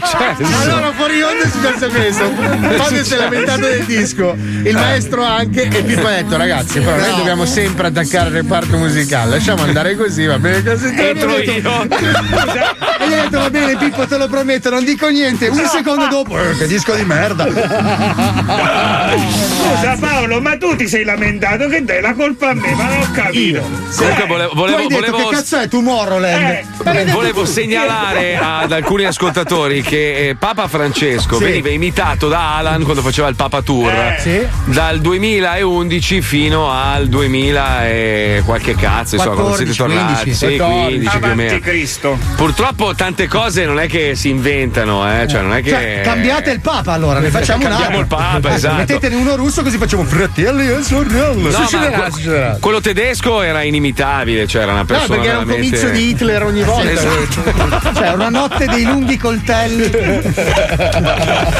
successo? Allora fuori onda è successo questo. Fabio si è lamentato del disco, il maestro anche e Pippo ha detto ragazzi però noi dobbiamo sempre attaccare il reparto musicale, lasciamo andare così, va bene così. Entro io. [laughs] E gli ho detto va bene Pippo te lo prometto, non dico niente. Un secondo dopo, eh, che disco di merda. Scusa Paolo, ma tu ti sei lamentato che dai la colpa a me, ma non ho capito. Comunque volevo, tu volevo, hai detto volevo- che cazzo è Tomorrowland? Eh, Volevo segnalare ad alcuni ascoltatori che eh, Papa Francesco Sì. veniva imitato da Alan quando faceva il Papa Tour Eh. Sì. dal 2011 fino al 2000 e qualche cazzo, insomma, quando siete 14, tornati, 15, sì, 15 più o meno. Cristo. Purtroppo tante cose non è che si inventano, eh, cioè non è che Cioè, cambiate il Papa allora, ne facciamo un [laughs] Cambiamo altro. il Papa, Eh, esatto. Mettetene uno russo così facciamo fratelli e sorelle. No, Succederà, succederà. quello tedesco era inimitabile, cioè era una No, persona perché era un veramente... comizio di Hitler ogni volta. Esatto. [laughs] Cioè, una notte dei lunghi coltelli. [laughs]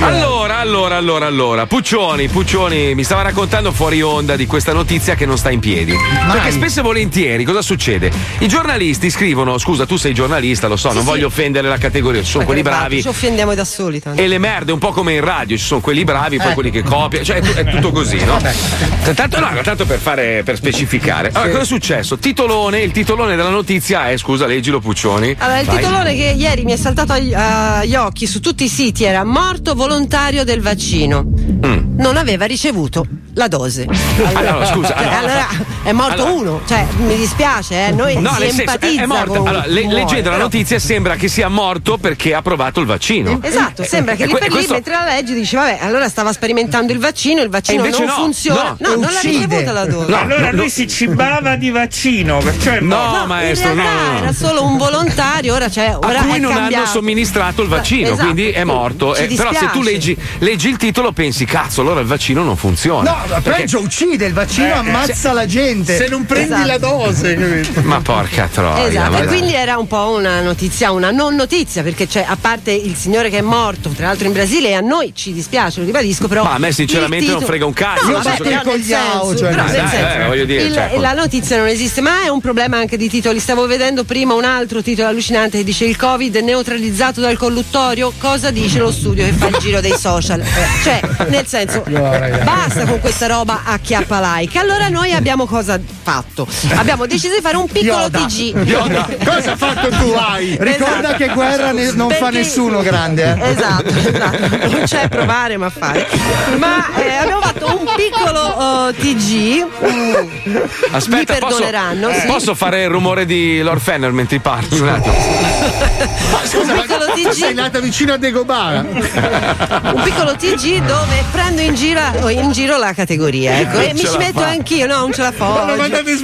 Allora, allora, allora, allora, Puccioni, Puccioni mi stava raccontando fuori onda di questa notizia che non sta in piedi. Perché spesso e volentieri cosa succede? I giornalisti scrivono, scusa, tu sei giornalista, lo so, non voglio offendere la categoria, ci sono quelli bravi. Ci offendiamo da soli. tanto. E le merde, un po' come in radio, ci sono quelli bravi, poi Eh. quelli che copiano, cioè è, tu- è tutto così, no? Tanto, no, tanto per fare, per specificare. Allora, cosa è successo? Titolone, il titolone della notizia è, scusa, leggilo Puccioni. Allora, il Vai. titolone che ieri mi è saltato agli, agli occhi su tutti i siti era morto volontario del vaccino. Non aveva ricevuto la dose. Mm. Allora, scusa, allora- allora, è morto allora- uno. Cioè, mi dispiace, eh, noi No, si nel senso, è, empatizza è morto. Allora, le- chi leggendo la notizia sembra che sia morto perché ha provato il vaccino. Esatto, sembra che E lì per lì, questo- mentre la legge dice, vabbè, allora stava sperimentando il vaccino, il vaccino non no, funziona. no, No, non l'ha ricevuta la dose. allora lui si cibava di vaccino, perciò è No, morto. maestro, in no, realtà no, no. era solo un volontario, ora c'è. Ora a cui non cambiato. hanno somministrato il vaccino, Esatto. quindi è morto. Ci Eh, però se tu leggi, leggi il titolo pensi, cazzo, allora il vaccino non funziona. No, ma Perché- peggio uccide, il vaccino Eh, ammazza la gente. Se non prendi Esatto. la dose? Ma porca troia. Esatto, e quindi era un po' una notizia, una non notizia, perché c'è, a parte il signore che è morto, tra l'altro in Brasile, e a noi ci dispiace, lo ribadisco, però. Ma a me sinceramente il non frega un cazzo, No, vabbè, però Cogliao, cioè, però dai, dai, senso, eh, voglio dire, il- cioè, la notizia non esiste, ma è un problema anche di titoli. Stavo vedendo prima un altro titolo allucinante che dice il Covid neutralizzato dal colluttorio. Cosa dice lo studio che fa il giro dei social? Cioè, nel senso, basta con questa roba a chiappa like. Allora noi abbiamo cosa fatto? Abbiamo deciso di fare un piccolo Yoda. TG. Yoda. Cosa ha fatto tu, hai? Ricorda che guerra ne- non fa Perché- nessuno grande, eh. Esatto, esatto. Non c'è provare ma fare. Ma eh, abbiamo fatto un piccolo oh, TG. mm, Aspetta, mi perdoneranno. posso, sì. posso fare il rumore di Lord Fenner mentre parli un attimo? [laughs] Scusa, Un ma piccolo tu sei TG. nata vicino a Degobara. Un piccolo TG dove prendo in giro, in giro la categoria. Ecco. E mi ci metto fa. anch'io, no, non ce la faccio.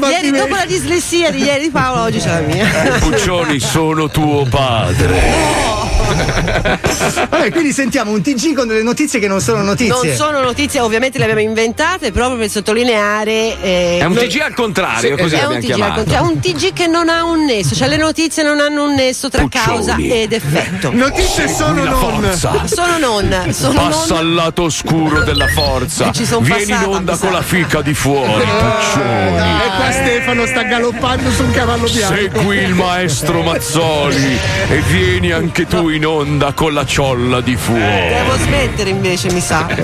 Ieri, dopo la dislessia di ieri di Paolo, oggi c'è la mia. Puccioni, sono tuo padre. [laughs] Vabbè, quindi sentiamo un TG con delle notizie che non sono notizie. Non sono notizie, ovviamente le abbiamo inventate proprio per sottolineare. eh, È un TG al contrario, così è un TG, al contrario, è un TG che non ha un nesso, cioè le notizie non hanno un nesso tra Puccioni. causa ed effetto. Notizie sono la non. forza. Sono non, sono Passa non. al lato oscuro della forza. Vieni in passata, onda mi con la fica di fuori, Puccioni. E qua Stefano sta galoppando su un cavallo bianco. Segui il maestro Mazzoli e vieni anche tu in onda con la ciolla di fuori. Devo smettere invece, mi sa. [laughs]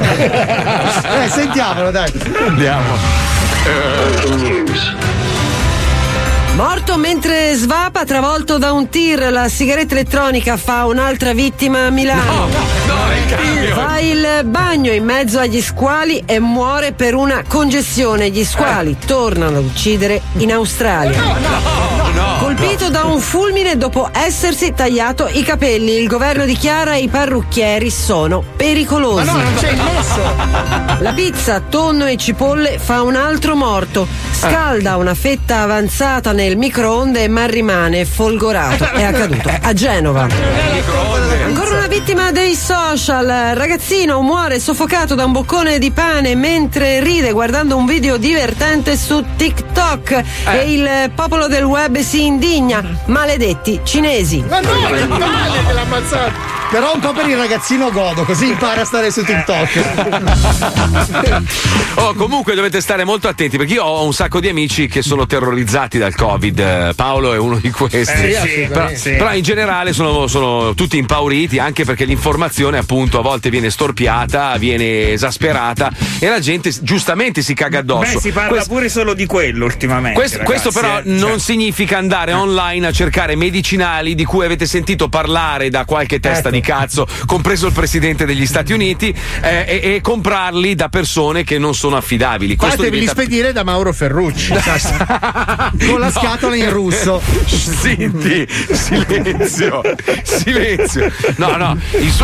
Eh, sentiamolo, dai. Andiamo. Morto mentre svapa, travolto da un tir, la sigaretta elettronica fa un'altra vittima a Milano. No, il cambio. Fa il bagno in mezzo agli squali e muore per una congestione. Gli squali tornano ad uccidere in Australia. Colpito da un fulmine dopo essersi tagliato i capelli, il governo dichiara i parrucchieri sono pericolosi. Ma no, non c'è il nesso. La pizza, tonno e cipolle fa un altro morto. Scalda una fetta avanzata nel microonde ma rimane folgorato. È accaduto a Genova. Ancora una vittima dei social. Ragazzino muore soffocato da un boccone di pane mentre ride guardando un video divertente su TikTok. E il popolo del web si indigna. Maledetti cinesi. Ma no, che l'ha ammazzato. Però un po' per il ragazzino godo, così impara a stare su TikTok. [laughs] Oh, comunque dovete stare molto attenti perché io ho un sacco di amici che sono terrorizzati dal Covid. Paolo è uno di questi. Eh, sì, però, sì. però in generale sono, sono tutti impauriti anche perché l'informazione, appunto, a volte viene storpiata, viene esasperata e la gente giustamente si caga addosso. Beh, si parla Questo- pure solo di quello ultimamente. questo, questo ragazzi, però eh. non Cioè, significa andare online a cercare medicinali di cui avete sentito parlare da qualche testa Ecco. di cazzo, compreso il presidente degli Stati Uniti, eh, e, e comprarli da persone che non sono affidabili. Questo Fatevi diventa- spedire da Mauro Ferrucci. [laughs] Con la No. scatola in russo. Zitti, silenzio, silenzio. No, no,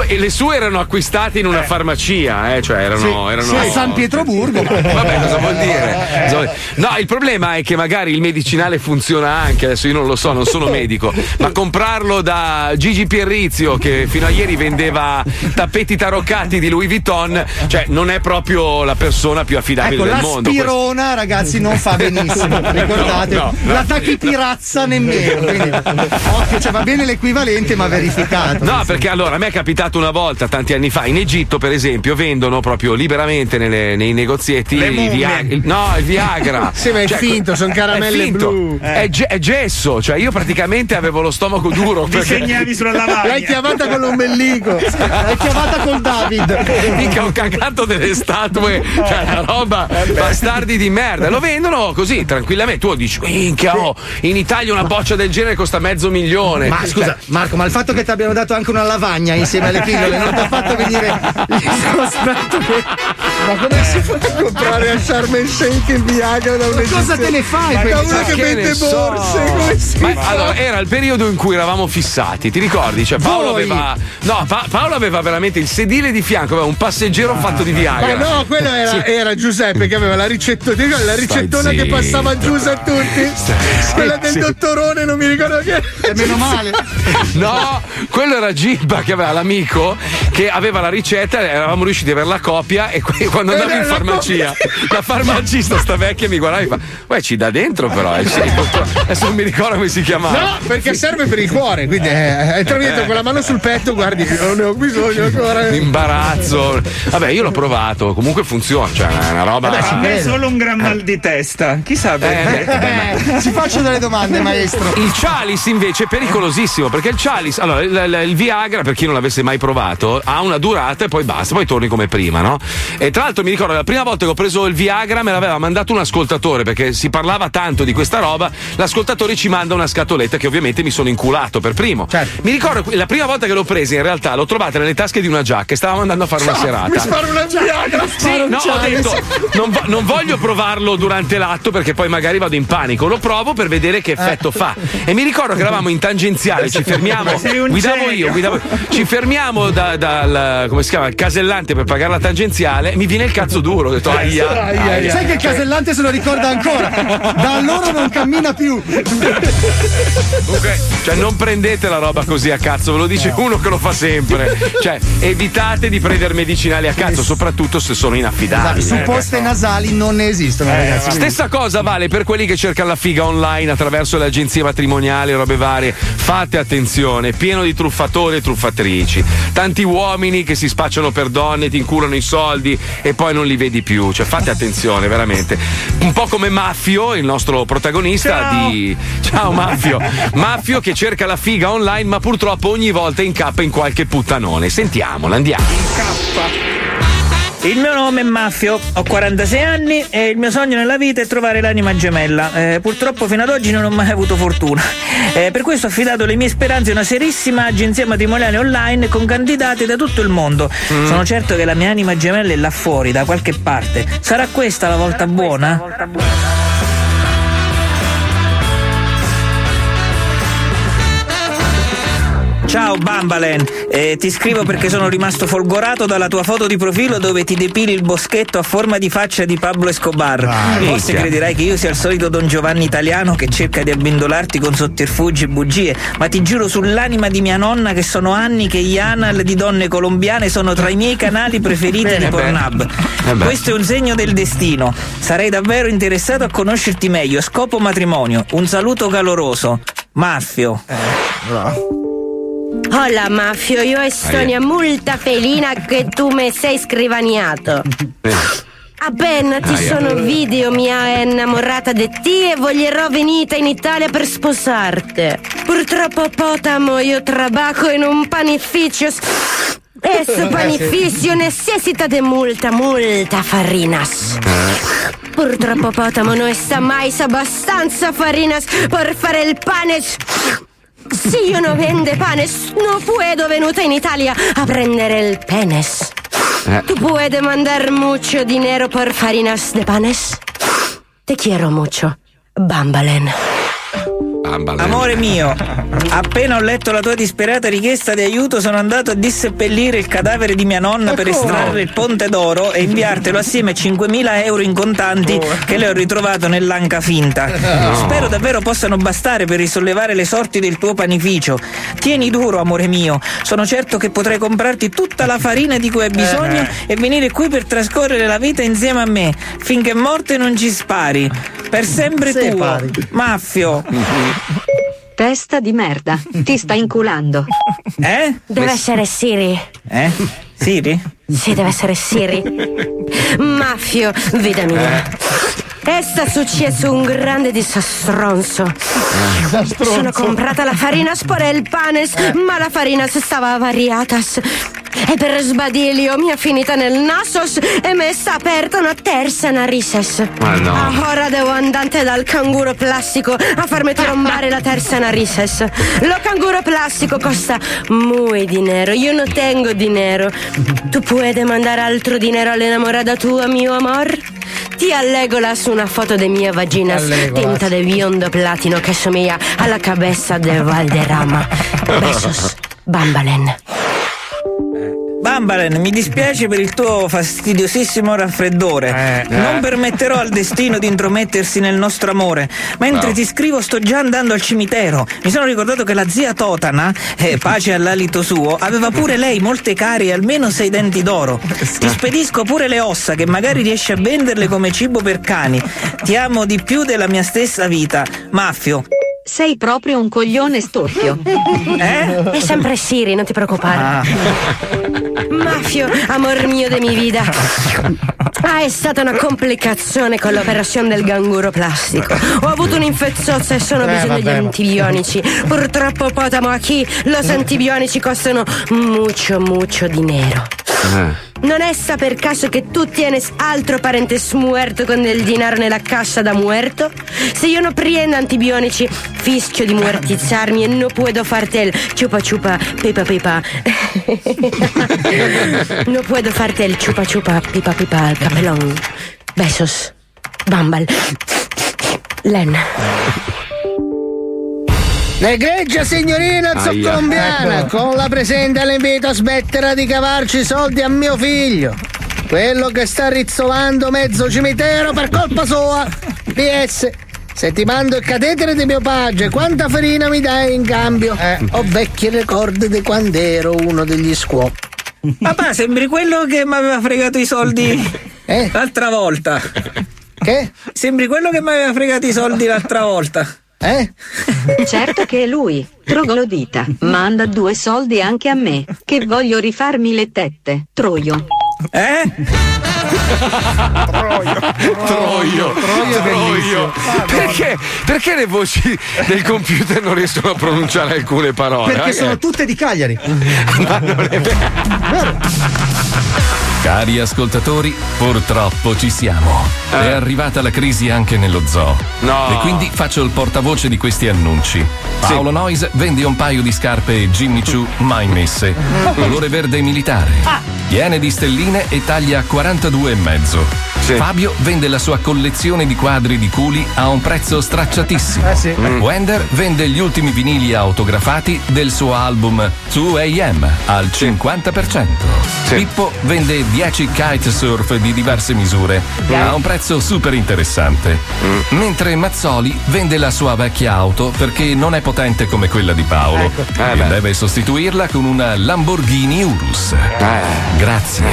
e le sue erano acquistate in una farmacia, eh, cioè erano. erano Sì, a San Pietroburgo. Vabbè, cosa vuol dire? No, il problema è che magari il medicinale funziona anche, adesso io non lo so, non sono [laughs] medico, ma comprarlo da Gigi Pierrizio che fino a ieri vendeva tappeti taroccati di Louis Vuitton, cioè non è proprio la persona più affidabile Ecco, del la mondo. spirona, ragazzi, non fa benissimo. [laughs] Ricordate, No, no. la tachipirazza nemmeno. Quindi, occhio, cioè va bene l'equivalente, ma verificato. No, perché allora a me è capitato una volta, tanti anni fa, in Egitto, per esempio, vendono proprio liberamente nelle- nei negozietti Le il. Viagra. il- No, il Viagra. [laughs] Sì, ma è finto, sono caramelle è finto. blu. È, ge- è gesso, cioè io praticamente avevo lo stomaco duro. perché- Disegnavi sulla lavagna. L'hai chiamata con l'ombelico. L'hai chiamata col David. [laughs] Mica ho cagato delle statue, cioè una roba bastardi di merda. Lo vendono così tranquillamente. Tu dici, minchia, oh, in Italia una boccia del genere costa mezzo milione. Ma scusa, Marco, ma il fatto che ti abbiano dato anche una lavagna insieme alle pillole non ti ha fatto venire [laughs] il sospetto che. Ma come si fa a comprare a Sharm el Sheikh il Viagra da un Ma cosa te ne fai? Da per- uno Ma che che vende so? borse, come si Ma fa? allora, era il periodo in cui eravamo fissati, ti ricordi? Cioè, Paolo Voi? aveva. No, Pa- Paolo aveva veramente il sedile di fianco, aveva un passeggero fatto di Viagra. Ma no, quello era, Sì. era Giuseppe che aveva la ricettona, la ricettona che zitto. passava giù a tutti? Quella del sì. dottorone, non mi ricordo che. Meno male. No, quello era Gibba che aveva l'amico che aveva la ricetta, eravamo riusciti ad avere la copia e que- quando andavo in la farmacia, la farmacista sta vecchia mi guardava e mi fa, Uè, ci dà dentro però, eh, sì, adesso non mi ricordo come si chiamava. No, perché serve per il cuore, quindi eh, entra dentro con la mano sul petto, guardi, non ne ho bisogno ancora. Imbarazzo. Vabbè, io l'ho provato, comunque funziona, cioè è una roba. A me è solo un gran mal di testa. Chissà perché. Eh, ci faccio delle domande, maestro. Il Chalice invece è pericolosissimo perché il Chalice, allora il, il- il Viagra, per chi non l'avesse mai provato, ha una durata e poi basta, poi torni come prima, no? E tra l'altro mi ricordo la prima volta che ho preso il Viagra me l'aveva mandato un ascoltatore perché si parlava tanto di questa roba, l'ascoltatore ci manda una scatoletta che ovviamente mi sono inculato per primo. Mi ricordo la prima volta che l'ho presa in realtà l'ho trovata nelle tasche di una giacca e stavamo andando a fare una serata. Mi sparo una Viagra, Sì, sparo un no, ho detto non, vo- non voglio provarlo durante l'atto perché poi magari vado in panico. Lo provo per vedere che effetto fa. E mi ricordo che eravamo in tangenziale, ci fermiamo. Guidavo genio. io, guidavo- ci fermiamo da- dal come si chiama? Il casellante per pagare la tangenziale. Mi viene il cazzo duro. Ho detto aia. aia. Sai che il casellante se lo ricorda ancora? Da allora non cammina più. Comunque, cioè, non prendete la roba così a cazzo, ve lo dice uno che lo fa sempre. Cioè, evitate di prendere medicinali a cazzo, soprattutto se sono inaffidabili. Su poste nasali non ne esistono, ragazzi. Stessa cosa vale per quelli che cercano la figa online attraverso le agenzie matrimoniali, robe varie. Fate attenzione, pieno di truffatori e truffatrici. Tanti uomini che si spacciano per donne, ti inculano i soldi e poi non li vedi più. Cioè, fate attenzione, veramente. Un po' come Maffio, il nostro protagonista di. Ciao Maffio. Maffio che cerca la figa online, ma purtroppo ogni volta incappa in qualche puttanone. Sentiamola, andiamo. Il mio nome è Maffio, ho 46 anni e il mio sogno nella vita è trovare l'anima gemella. Eh, purtroppo fino ad oggi non ho mai avuto fortuna. Eh, per questo ho affidato le mie speranze a una serissima agenzia matrimoniale online con candidate da tutto il mondo. Sono certo che la mia anima gemella è là fuori, da qualche parte. Sarà questa la volta buona? Ciao Bambalen, Eh, ti scrivo perché sono rimasto folgorato dalla tua foto di profilo dove ti depili il boschetto a forma di faccia di Pablo Escobar. Forse minchia. crederai che io sia il solito Don Giovanni italiano che cerca di abbindolarti con sotterfugi e bugie, ma ti giuro sull'anima di mia nonna che sono anni che gli anal di donne colombiane sono tra i miei canali preferiti di beh. Pornhub. Eh. Questo è un segno del destino. Sarei davvero interessato a conoscerti meglio. Scopo matrimonio. Un saluto caloroso. Maffio. Hola Mafio, io e Sonia molto felina che tu mi sei scrivaniato. Appena ti sono video mia innamorata di te e voglierò venire in Italia per sposarti. Purtroppo Potamo io trabajo in un panificio Ese panificio necesita de multa, multa farinas. Purtroppo Potamo no está mais abbastanza farinas per fare il pane. Si io no vende panes, no puedo venuta in Italia a prendere il penes. Tu puedes mandar mucho dinero por farinas de panes? Te quiero mucho. Bambalen. Amore mio, appena ho letto la tua disperata richiesta di aiuto, sono andato a disseppellire il cadavere di mia nonna per estrarre il ponte d'oro e inviartelo assieme a 5.000 euro in contanti che le ho ritrovato nell'anca finta. No. Spero davvero possano bastare per risollevare le sorti del tuo panificio. Tieni duro, amore mio. Sono certo che potrai comprarti tutta la farina di cui hai bisogno e venire qui per trascorrere la vita insieme a me, finché morte non ci spari. Per sempre tuo, Separi. Maffio. [laughs] Testa di merda, ti sta inculando. Eh? Deve essere Siri. Eh? Siri? Sì, deve essere Siri. [laughs] Maffio, vita mia. È successo un grande disastronzo. Sono comprata la farina por il panes, ma la farina stava avariatas. E per sbadilio mi è finita nel nasos e mi sta aperta una terza narices. Ma no. Ah, ora devo andare dal canguro plastico a farmi trombare la terza narices. Lo canguro plastico costa muy dinero. Io non tengo dinero. Tu puoi mandare altro dinero all'enamorata tua, mio amor? Ti allego su una foto di mia vagina Allegolas. tinta di biondo platino che somiglia alla cabeza de Valderrama. [laughs] Besos, Bambalen. Bambalen, mi dispiace per il tuo fastidiosissimo raffreddore. Non permetterò al destino di intromettersi nel nostro amore. Mentre No. ti scrivo, sto già andando al cimitero. Mi sono ricordato che la zia Totana, eh, [laughs] pace all'alito suo, aveva pure lei molte carie e almeno sei denti d'oro. Ti spedisco pure le ossa, che magari riesci a venderle come cibo per cani. Ti amo di più della mia stessa vita. Maffio. Sei proprio un coglione storpio. [laughs] Eh? È sempre Siri, non ti preoccupare. Maffio, amor mio de mi vida. Ah, è stata una complicazione con l'operazione del ganguro plastico. Ho avuto un'infezione e sono Eh, bisogno di vabbè, ma- antibionici. Purtroppo, Potamo, aquí los antibionici costano mucho, mucho dinero. Non è sta per caso che tu tienes altro parente muerto con del dinero nella cassa da muerto? Se io non prendo antibionici, fischio di muertizzarmi e non puedo farte il chupa chupa pipa pipa. [laughs] non puedo farte il chupa chupa pipa pipa capelón. Besos. Bambal. Len. L'egregia signorina Aia. zoccolombiana, Ecco. con la presente le invito a smettere di cavarci i soldi a mio figlio. Quello che sta rizzolando mezzo cimitero per colpa sua. PS. Se ti mando il catetere di mio padre, quanta farina mi dai in cambio? Ho vecchi ricordi di quando ero uno degli squop. Papà, sembri quello che mi aveva fregato i soldi [laughs] l'altra volta. Che? Sembri quello che mi aveva fregato i soldi l'altra volta. Eh? [laughs] Certo che è lui, troglodita. Manda due soldi anche a me, che voglio rifarmi le tette. Troio. Eh? Troio, Troio, Troio. Perché, perché le voci del computer non riescono a pronunciare alcune parole? Perché Eh, sono tutte di Cagliari. Ma non è Cari ascoltatori, purtroppo ci siamo. È arrivata la crisi anche nello zoo. No. E quindi faccio il portavoce di questi annunci. Paolo Noyes vende un paio di scarpe Jimmy Choo mai messe. [laughs] Colore verde militare. Piene di stelline e taglia 42,5. Fabio vende la sua collezione di quadri di culi a un prezzo stracciatissimo. Mm. Wender vende gli ultimi vinili autografati del suo album 2AM al 50%. Pippo vende 10 kitesurf di diverse misure a un prezzo super interessante. Mentre Mazzoli vende la sua vecchia auto perché non è potente come quella di Paolo Ecco. e Eh beh. deve sostituirla con una Lamborghini Urus. Grazie.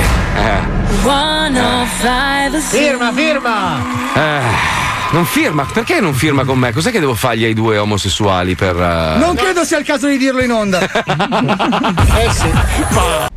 Firma, firma! Eh, Non firma, perché non firma con me? Cos'è che devo fargli ai due omosessuali per. eh, Non credo sia il caso di dirlo in onda. [laughs] Eh sì. [laughs]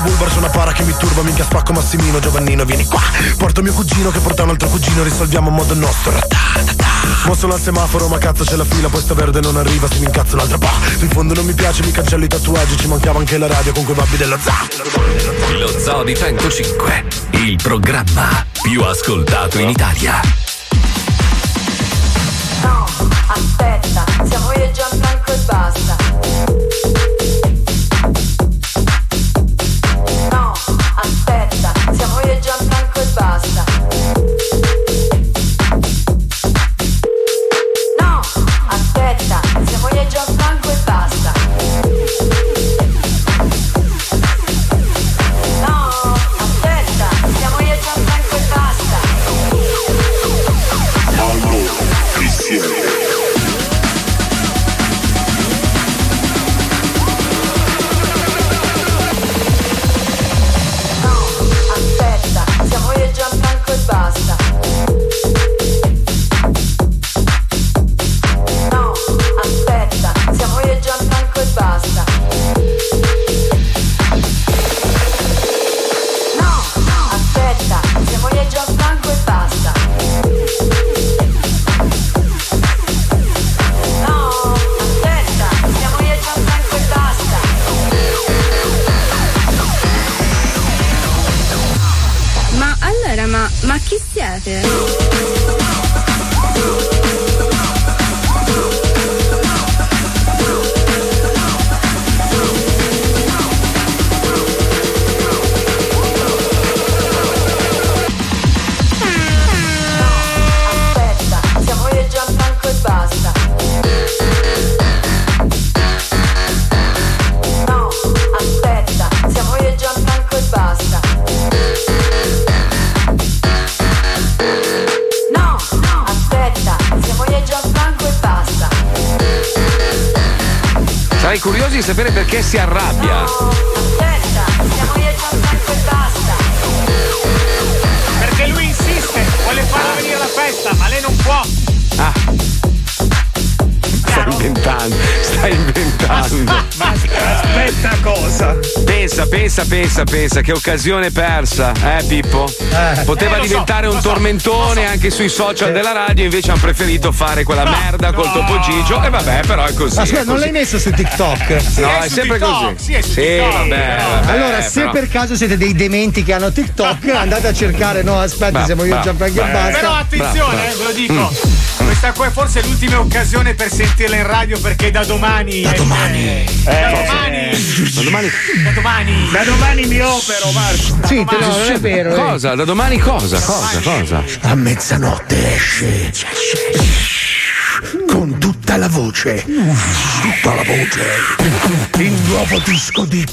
Balaclava bulbar su una para che mi turba Minchia spacco Massimino Giovannino vieni qua. Porto mio cugino che porta un altro cugino Risolviamo a modo nostro. Mo sono al semaforo ma cazzo c'è la fila Poi sta verde non arriva se mi incazzo l'altra pa. In fondo non mi piace mi cancello i tatuaggi Ci mancava anche la radio con quei babbi dello za. Lo Zoo di 105, il programma più ascoltato in Italia. Aspetta, siamo io e Gianfranco e basta. Inventando, stai inventando. Ma aspetta cosa? Pensa, pensa, pensa, pensa, che occasione persa, eh Pippo? Poteva Eh, lo so, diventare un lo so, tormentone anche sui social della radio, invece hanno preferito fare quella merda col Topo Gigio. E vabbè, però è così. Ma è scusa, non l'hai messo su TikTok? No, è sempre così. Sì, vabbè, vabbè, allora, se però- per caso siete dei dementi che hanno TikTok, [laughs] andate a cercare. No, aspetta, siamo io e Gianfranco e basta. Però attenzione, eh, ve lo dico. Questa qua è forse l'ultima occasione per sentirla in radio perché da domani. Da domani. da domani. Da domani. Da domani. Da domani mi opero, Marco. Sì, te- no, non è vero. eh. Cosa? Da domani cosa? Cosa? Cosa? A mezzanotte esce Con tutta la voce Tutta la voce Il nuovo disco di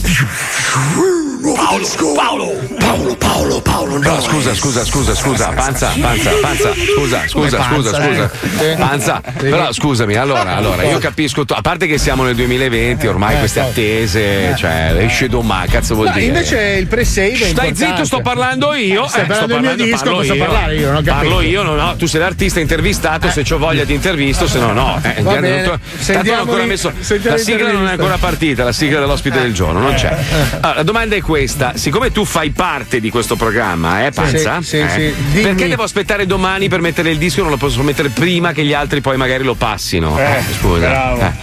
Paolo Paolo Paolo Paolo Paolo no, scusa, eh. scusa, scusa, scusa, panza, panza, panza, scusa, scusa, scusa, panza, scusa, eh? panza. Però scusami, allora, allora, io capisco, a parte che siamo nel 2020, ormai Eh, queste so. attese, cioè, esce domani, cazzo vuol dire? invece il pre-save è Stai importante. zitto, sto parlando io. Stai eh, parlando del mio disco, posso io. parlare io, non ho capito. Parlo io, no, no, tu sei l'artista intervistato, se ho voglia ti intervisto, se no no. Eh, Va bene. tanto Sentiamo non ho ancora messo- sentiamo la sigla non è ancora partita, la sigla dell'ospite del giorno, non c'è. Allora, la domanda è questa: siccome tu fai parte di questo programma, eh, Panza? sì, Eh, sì. Dimmi. Perché devo aspettare domani per mettere il disco? Non lo posso mettere prima che gli altri poi magari lo passino. Eh, scusa. bravo.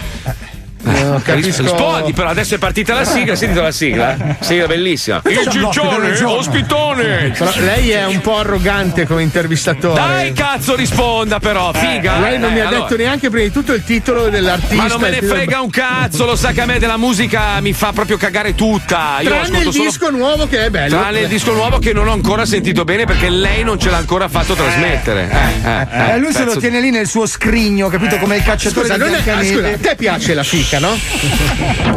Eh. Eh, capisco- Rispondi, però adesso è partita la sigla, sentite la sigla. Sigla bellissima. Il ciccione, ospitone. Però lei è un po' arrogante come intervistatore. Dai, cazzo, risponda però, figa. Lei non mi Eh, ha allora. detto neanche prima di tutto il titolo dell'artista. Ma non me ne frega un cazzo, lo sa che a me della musica mi fa proprio cagare tutta. Io Tranne il solo. disco nuovo che è bello. Tranne il disco nuovo che non ho ancora sentito bene perché lei non ce l'ha ancora fatto trasmettere. Eh, eh, Eh, lui se lo tiene lì nel suo scrigno, capito? Come il cacciatore Scusa, di non è- ah, scusa, a te piace la fica, no?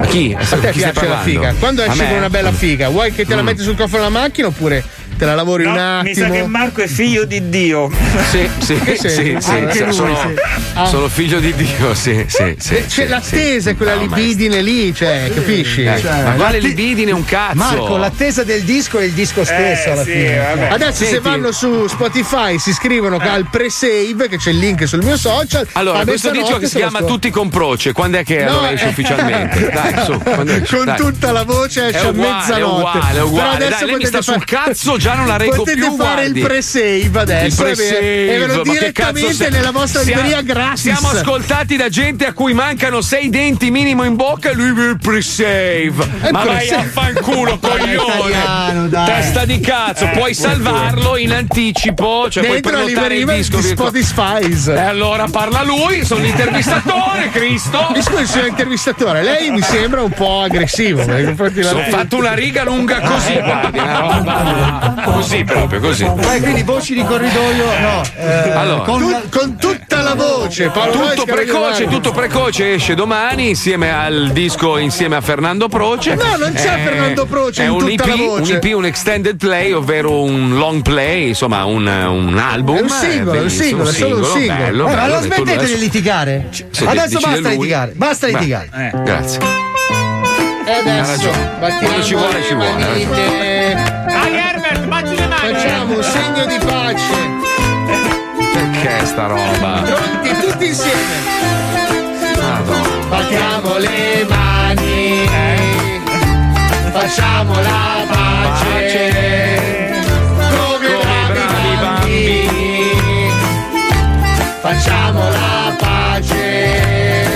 A chi? A te Chi piace la figa. Quando esci con una bella figa, vuoi che te la Mm. metti sul cofano della macchina oppure te la lavori No, un attimo? mi sa che Marco è figlio di Dio. Sì, sì, sì, sì, Anche sì, lui, sono, sì. Ah. sono figlio di Dio, sì, sì, sì. C'è sì, l'attesa, sì. quella No, ma- libidine lì, cioè, capisci? Eh, Cioè, ma quale libidine un cazzo? Marco, l'attesa del disco è il disco stesso alla sì, fine. vabbè. Adesso se Senti. vanno su Spotify si iscrivono al pre-save, che c'è il link sul mio social. Allora, questo disco che si se chiama. Tutti con Proce, quando è che No, allora esce eh, ufficialmente? Dai, su? [laughs] Con Dai. tutta la voce esce È a uguale, mezzanotte. è uguale, è Però uguale. adesso Dai, potete sta sul cazzo, già non la reggo Potete più, fare guardi. il pre-save adesso Il e ve- e ve lo pre-save, direttamente nella vostra Siamo- libreria gratis. Siamo ascoltati da gente a cui mancano sei denti minimo in bocca e lui il pre-save. Eh, Ma vai pre-save. a fanculo, [laughs] coglione. italiano. Testa di cazzo, puoi salvarlo in anticipo, cioè puoi Dentro la prenotare il libreria disco. di. Spotify. E allora parla lui, sono l'intervistatore, [laughs] Cristo. Mi scusi, signor intervistatore, lei mi sembra un po' aggressivo Ho dell'artista. fatto una riga lunga così, guardi, una roba così proprio, così. Poi quindi voci di corridoio, no. eh, Allora. con Tu- con tutta la voce, Paolo Tutto precoce, tutto precoce esce domani insieme al disco insieme a Fernando Proce. No, non c'è Fernando Proce È in un tutta EP, la voce. un EP, un extended play, ovvero un long play, insomma, un, un album. È un singolo, è un singolo, è solo un singolo. Bello, Eh, ma bello, tu smettete adesso- di litigare. se Adesso basta lui. litigare. Basta Beh, litigare. Eh. Grazie. E adesso Ha ragione. battiamo Quando ci vuole, le ci vuole, ha Facciamo un segno di pace. Perché sta roba? Pronti, tutti insieme. Madonna. Battiamo le mani. Facciamo la pace. Come bravi bambini. Facciamo la pace.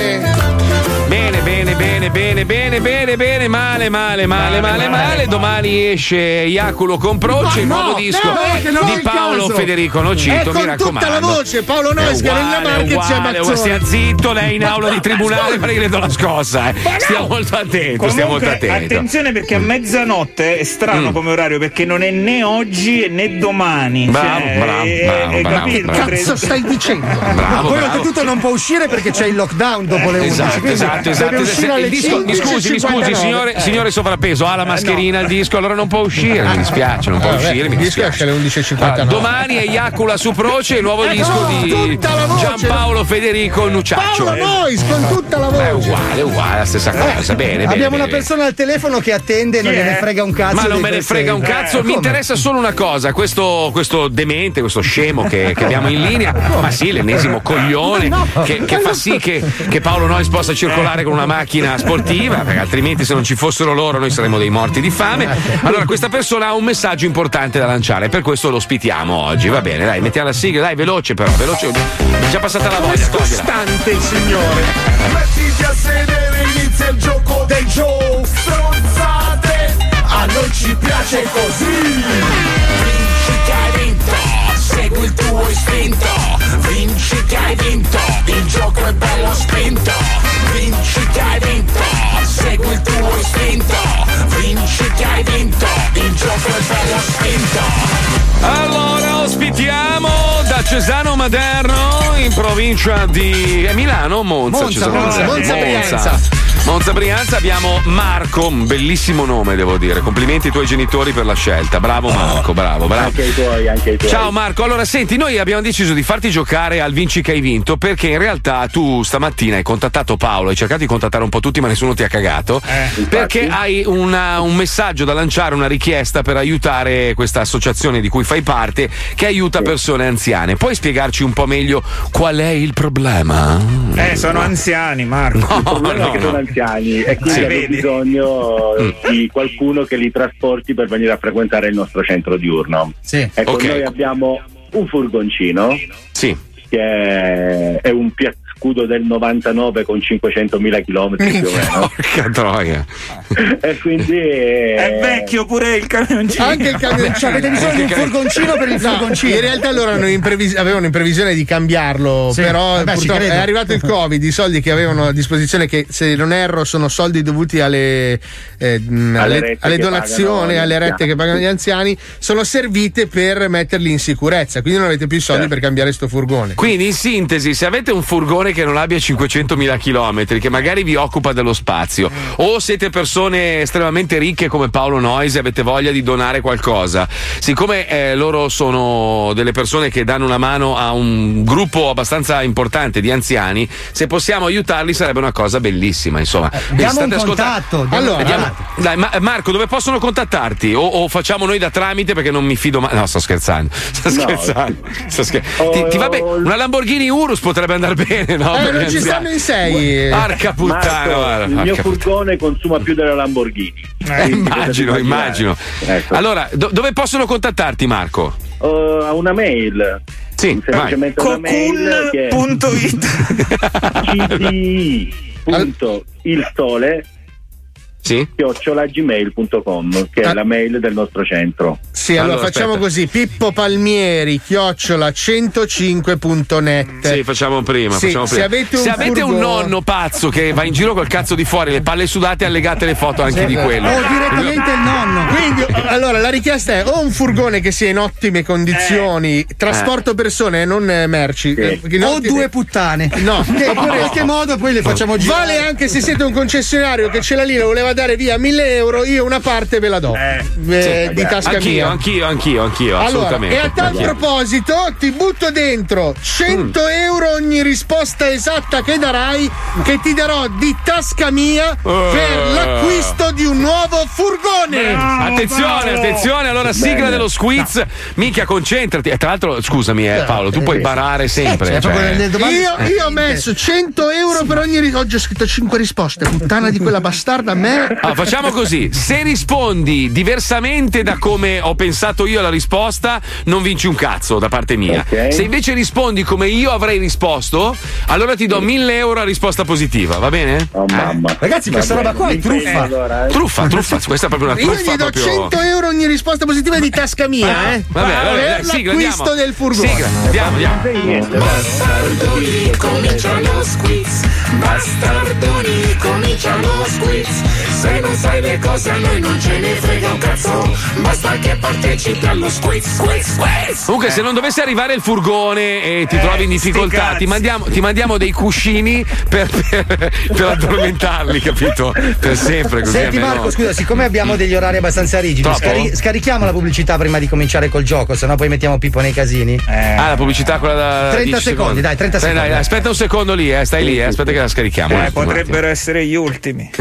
Bene, bene, bene, bene, bene, bene, bene, male, male, male, male, male. Domani esce Iaculo con Proce, il No, nuovo no, disco che di Paolo. Federico Nocito, mi raccomando. tutta la voce, Paolo Nois, Carolina uguale, Marquez e uguale, Mazzoni. Stia zitto, lei in aula di tribunale perché le do la scossa. eh. Stiamo molto attenti, stiamo molto attenti. attenzione perché a mezzanotte è strano Mm. come orario perché non è né oggi né domani. Bravo, Cioè, bravo, è- bravo, è bravo, capito? bravo. Cazzo stai dicendo? Bravo, Poi oltretutto non può uscire perché c'è il lockdown dopo le 11. Esatto, esatto, deve esatto. Se- alle disco- mi 15, scusi, mi scusi, 59. signore, signore sovrappeso, ha la mascherina il disco, allora non può uscire, mi dispiace, non può Vabbè, uscire, mi mi dispiace alle 11.59. Allora, domani è Iacula su Proce, il nuovo Eh, disco no, di voce. Giampaolo Federico Nucciaccio. Paolo Nois con tutta la Beh, è voce. uguale, è uguale, la stessa cosa. Bene, bene. Abbiamo una persona al telefono che attende e non gliene frega un cazzo. Ma non me ne frega un cazzo, Eh, mi interessa solo una cosa, questo, questo demente, questo scemo che, che abbiamo in linea, ma sì, l'ennesimo coglione che, che fa sì che, che Paolo Nois possa circolare con una macchina sportiva, perché altrimenti se non ci fossero loro noi saremmo dei morti di fame. Allora questa persona ha un messaggio importante da lanciare, per questo lo ospitiamo oggi, va bene, dai, mettiamo la sigla, dai, veloce però, veloce, è già passata la voglia, togliela. Costante il signore. Mettiti a sedere, inizia il gioco dei Joe Stronzate A noi ci piace così il tuo istinto Vinci che hai vinto Il gioco è bello spinto Vinci che hai vinto Segui il tuo istinto Vinci che hai vinto Il gioco è bello spinto Allora ospitiamo da Cesano Maderno in provincia di Milano Monza? Monza, Cesano Monza, Maderno? Monza, Brianza. Monza Brianza abbiamo Marco, un bellissimo nome devo dire. Complimenti ai tuoi genitori per la scelta. Bravo Marco, bravo, bravo. Anche i tuoi, anche i tuoi. Ciao Marco, allora senti, noi abbiamo deciso di farti giocare al Vinci che hai vinto perché in realtà tu stamattina hai contattato Paolo, hai cercato di contattare un po' tutti ma nessuno ti ha cagato perché hai una- un messaggio da lanciare, una richiesta per aiutare questa associazione di cui fai parte che aiuta persone anziane. Puoi spiegarci un po' meglio qual è il problema? Eh, sono anziani, Marco. No, è che no. Anziani e quindi hanno bisogno Mm. di qualcuno che li trasporti per venire a frequentare il nostro centro diurno. Sì. Ecco, Ok. noi abbiamo un furgoncino Sì. che è, un Pia- scudo del 99 con 500.000 km più o meno. [laughs] Porca troia. [laughs] e quindi eh, È vecchio pure il camioncino. Anche il camioncino. Cioè, avete bisogno di un furgoncino per il No, furgoncino. In realtà loro hanno in previs- avevano in previsione di cambiarlo, Sì, però vabbè, ci purtroppo è arrivato il Covid, i soldi che avevano a disposizione, che se non erro sono soldi dovuti alle, eh, mh, alle, alle che donazioni, alle rette anziani. che pagano gli anziani, sono servite per metterli in sicurezza, quindi non avete più i Certo. soldi per cambiare sto furgone. Quindi in sintesi, se avete un furgone che non abbia 500.000 km, che magari vi occupa dello spazio, o siete persone estremamente ricche come Paolo Noise e avete voglia di donare qualcosa, siccome eh, loro sono delle persone che danno una mano a un gruppo abbastanza importante di anziani, se possiamo aiutarli sarebbe una cosa bellissima. Insomma, state un contatto. Allora, contatto. Dai, Ma- Marco, dove possono contattarti? O, o facciamo noi da tramite perché non mi fido mai. No, sto scherzando. Sto No. scherzando. Sto scher- ti, ti va bene? Una Lamborghini Urus potrebbe andare bene, no? Eh, non ci stanno in sei. Porca puttana, Marco, guarda, il mio furgone consuma più della Lamborghini. Eh, immagino, immagino. Ecco. Allora, do- dove possono contattarti, Marco? Uh, a una mail. Sì, semplicemente una mail che è [laughs] cdi punto il sole sì? chiocciolagmail.com che è la mail del nostro centro Sì, allora, facciamo così: Pippo Palmieri, chiocciola 105.net. Sì, facciamo prima. Sì, facciamo se prima. avete un Se avete un furgone- nonno pazzo che va in giro col cazzo di fuori, le palle sudate, allegate le foto anche di quello. O direttamente il nonno. Quindi, allora, la richiesta è o un furgone che sia in ottime condizioni, trasporto persone e non eh, merci. eh, che in O ottime- due puttane. No, [laughs] Che in qualche modo poi le facciamo girare. Vale anche se siete un concessionario che ce l'ha lì, lo voleva dare via 1000 euro, io una parte ve la do. Eh, Sì, di tasca anch'io, mia. Anch'io, anch'io, anch'io, Allora, assolutamente. e a tal proposito, ti butto dentro 100 Mm. euro ogni risposta esatta che darai, che ti darò di tasca mia per l'acquisto di un nuovo furgone. Attenzione, attenzione, allora sigla Bene. dello squiz. Mica concentrati. E tra l'altro, scusami, eh, Paolo, tu puoi barare sempre. cioè- Io, io ho messo 100 euro per ogni risposta. Oggi ho scritto 5 risposte. Puttana di quella bastarda a me. Ah, facciamo così: se rispondi diversamente da come ho pensato io alla risposta, non vinci un cazzo da parte mia. Ok. Se invece rispondi come io avrei risposto, allora ti do 1000 euro a risposta positiva, va bene? Oh mamma. Ragazzi, questa roba qua è truffa. Allora, eh. Truffa, truffa, questa è proprio una Io truffa gli do proprio. 100 euro ogni risposta positiva di tasca mia, eh. Vabbè, vabbè, per dai, sigla, l'acquisto andiamo. del furgone. Sigla, andiamo, andiamo. Comincia lo squiz. Bastardoni, comincia lo squiz. Se non sai le cose a noi non ce ne frega un cazzo. Basta che partecipi allo squiz, squiz, squiz. Comunque, se non dovesse arrivare il furgone e ti Eh, trovi in difficoltà, ti mandiamo, ti mandiamo dei cuscini per, per, per addormentarli, capito? Per sempre così. Senti almeno- Marco, scusa, siccome abbiamo degli orari abbastanza rigidi, scari- scarichiamo la pubblicità prima di cominciare col gioco, sennò poi mettiamo Pippo nei casini. Ah, la pubblicità quella da 30 10 secondi, dai, 30 Eh, dai, secondi. dai, aspetta un secondo lì, eh, stai lì, eh, aspetta che la scarichiamo. Eh, potrebbero essere gli ultimi. [laughs]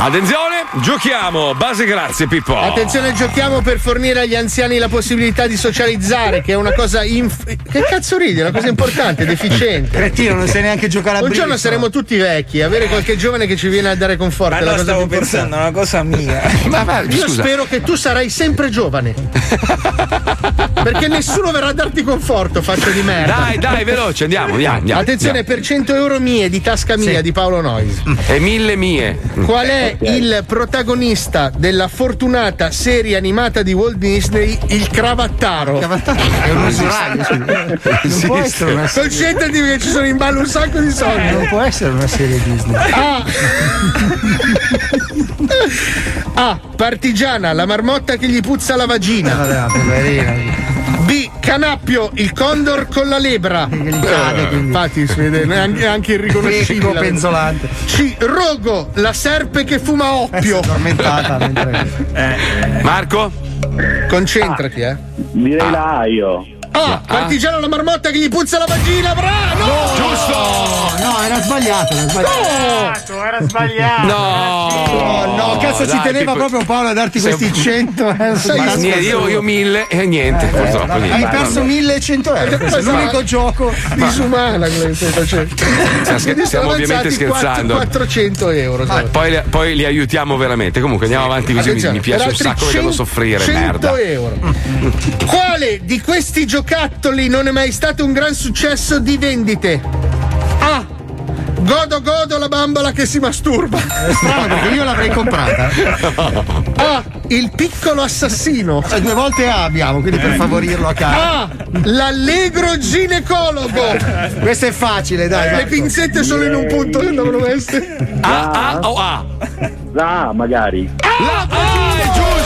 Attenzione, giochiamo. Base grazie, Pippo. Attenzione, giochiamo per fornire agli anziani la possibilità di socializzare, che è una cosa. inf- che cazzo ridi? È una cosa importante, ed efficiente. Cretino, non sai neanche giocare a Un giorno saremo tutti vecchi, avere qualche giovane che ci viene a dare conforto. Ma è la no, cosa stavo pensando a una cosa mia. [laughs] Ma, ma, Io scusa. spero che tu sarai sempre giovane. [laughs] Perché nessuno verrà a darti conforto, faccia di merda. Dai, dai, veloce, andiamo, andiamo. andiamo, Attenzione, per 100 euro mie di tasca mia Sì. di Paolo Nois. andiamo. E mille mie. Qual è il protagonista della fortunata serie animata di Walt Disney, Il Cravattaro? È un usuraio, scusa. Non può essere una serie. Concentrati perché ci sono in ballo un sacco di soldi. Non può essere una serie Disney. A. [laughs] A. Partigiana, la marmotta che gli puzza la vagina. Poverino. B. Canappio, il condor con la lebra. Che gli cade, Eh, quindi. Infatti, si vede, è anche, è anche Equivo irriconoscibile. penzolante. C. Rogo, la serpe che fuma oppio. Addormentata mentre. Marco? Concentrati, eh. direi la A io A. Partigiana, la marmotta che gli puzza la vagina. Bravo! No! Giusto! No, era sbagliato, era sbagliato. No! Era sbagliato. No! Oh, no, cazzo, ci dai, teneva Pippo. proprio Paolo a darti Sei- questi 100 euro. Ma niente, io, io mille e niente, purtroppo. Hai niente. perso 1100 euro. Questo è l'unico gioco. Disumana quella che stai facendo. Stiamo, ovviamente scherzando. 400 euro. sai. Poi, li- poi li aiutiamo veramente. Comunque andiamo avanti così mi, mi piace un sacco vederlo 100 soffrire, 100 merda. euro. Quale di questi giocatori giocattoli non è mai stato un gran successo di vendite? A. Godo godo la bambola che si masturba. È strano perché io l'avrei comprata. A. [laughs] Il piccolo assassino. Eh, due volte A abbiamo, quindi per favorirlo a casa. A. L'allegro ginecologo. Questo è facile, dai. Le pinzette sono in un punto che devono essere. A, A o A? La A, magari. Ah, è giusto!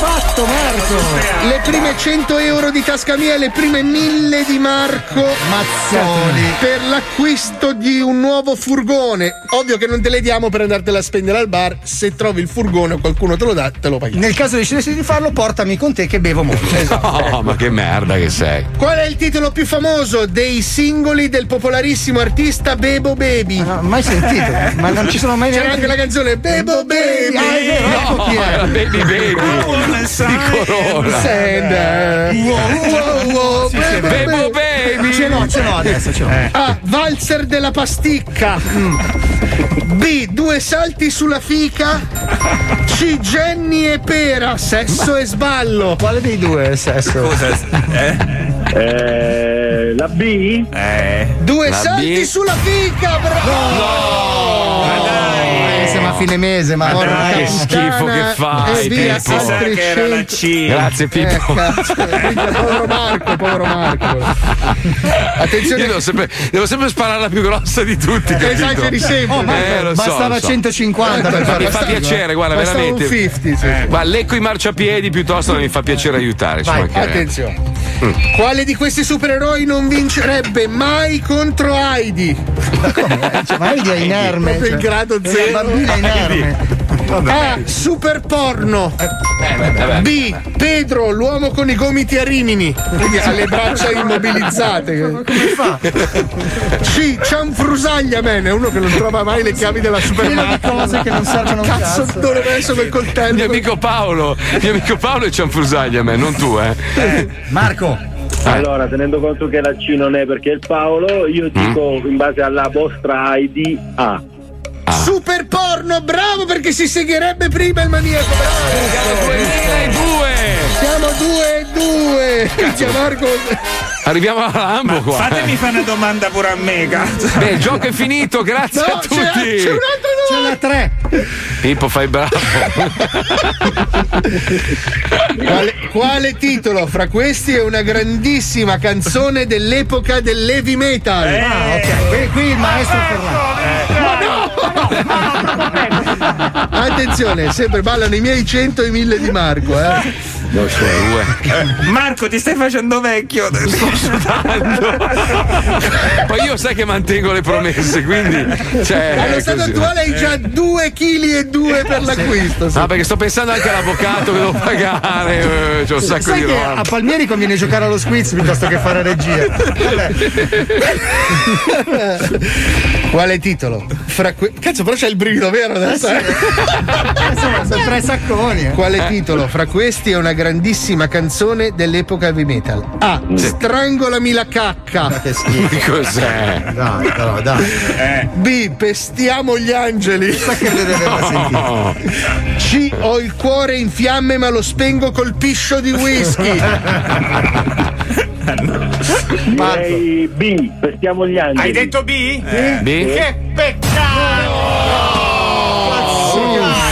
Ma fatto, Marco? Le prime 100 euro di tasca mia e le prime 1000 di Marco Mazzoli. per l'acquisto di un nuovo furgone. Ovvio che non te le diamo per andartela a spendere al bar. Se trovi il furgone o qualcuno te lo dà, te lo paghi. Nel caso decidessi di farlo, portami con te che bevo molto. [laughs] Esatto. Oh, ma che merda che sei. Qual è il titolo più famoso dei singoli del popolarissimo artista Bebo Baby? Non ho mai sentito, ma non ci sono mai C'era neanche- anche la canzone Bebo Baby. Ah, è vero, ecco chi è. era Baby Baby di Corona. Send, eh, wow, wow, Sì, sì, Bebo Baby. Ce l'ho, ce l'ho adesso, ce l'ho. A. Valzer della pasticca. Mm. B. Due salti sulla fica. C. Jenny e pera. Sesso e sballo. Quale dei due è il sesso? Eh, la B? Due La salti B. sulla fica, bravo! Eh, siamo a fine mese, ma Porca che schifo che fai, E via, Pippo. sta crescendo. Grazie Eh, Pippo. cazzo, [laughs] minchia, povero Marco, povero Marco. Attenzione, Io devo sempre, devo sempre sparare la più grossa di tutti. esageri sempre. Oh, ma Eh, so, bastava so. 150 per Ma fare mi fa piacere, guarda, Basta un veramente. 50, sì. Ma lecco i marciapiedi piuttosto non mi fa piacere aiutare. Vai, attenzione. Quale di questi supereroi non vincerebbe mai contro Heidi? [laughs] Cioè, ma Heidi è inerme. Proprio il cioè, grado è zero. bambina inerme. A. Super porno. vabbè. B. Pedro, l'uomo con i gomiti a Rimini. Quindi ha le braccia immobilizzate. [laughs] Come fa? C. Cianfrusaglia, man. È uno che non trova mai le chiavi della supermarket. cose che non servono un Cazzo, cazzo. dove messo quel coltello? Mio amico Paolo, mio amico Paolo è cianfrusaglia a me, non tu, eh. Marco, Allora, tenendo conto che la C non è perché è il Paolo, io dico in base alla vostra ID A. Super porno, bravo perché si segherebbe prima il maniaco. Bravo. 2002! Siamo due e due. Minchia, Marco. Arriviamo alla Lambo qua. Fatemi fare una domanda pure a me, cazzo. Beh, il gioco è finito, grazie No, a c'è, tutti. c'è un altro c'è la 3. Pippo, fai bravo. Quale, quale titolo fra questi è una grandissima canzone dell'epoca dell'heavy metal? Ah, ok. Qui, qui il maestro Ferrari. Attenzione, sempre ballano i miei 100 e i 1000 di Marco, eh. So, due. Marco, ti stai facendo vecchio. Sto sudando. Poi io sai che mantengo le promesse, quindi. Cioè, Allo è stato così. attuale hai già 2 kg e 2 per l'acquisto. sì. No, perché sto pensando anche all'avvocato che devo pagare. eh, C'ho un sacco Sai di che roba. a Palmieri conviene giocare allo squiz piuttosto che fare regia. Vabbè. Quale titolo? Fra que- Cazzo, però c'è il brivido vero adesso. eh? Insomma, sono tre sacconi. eh. Quale titolo? Fra questi è una grandissima canzone dell'epoca heavy metal. A. Strangolami la cacca. Che schifo. Cos'è? Dai, però, dai. B. Pestiamo gli angeli. Sa che le deve. No. C. Ho il cuore in fiamme ma lo spengo col piscio di whisky. [laughs] Direi B, pestiamo gli angeli. Hai detto B? B? Che peccato!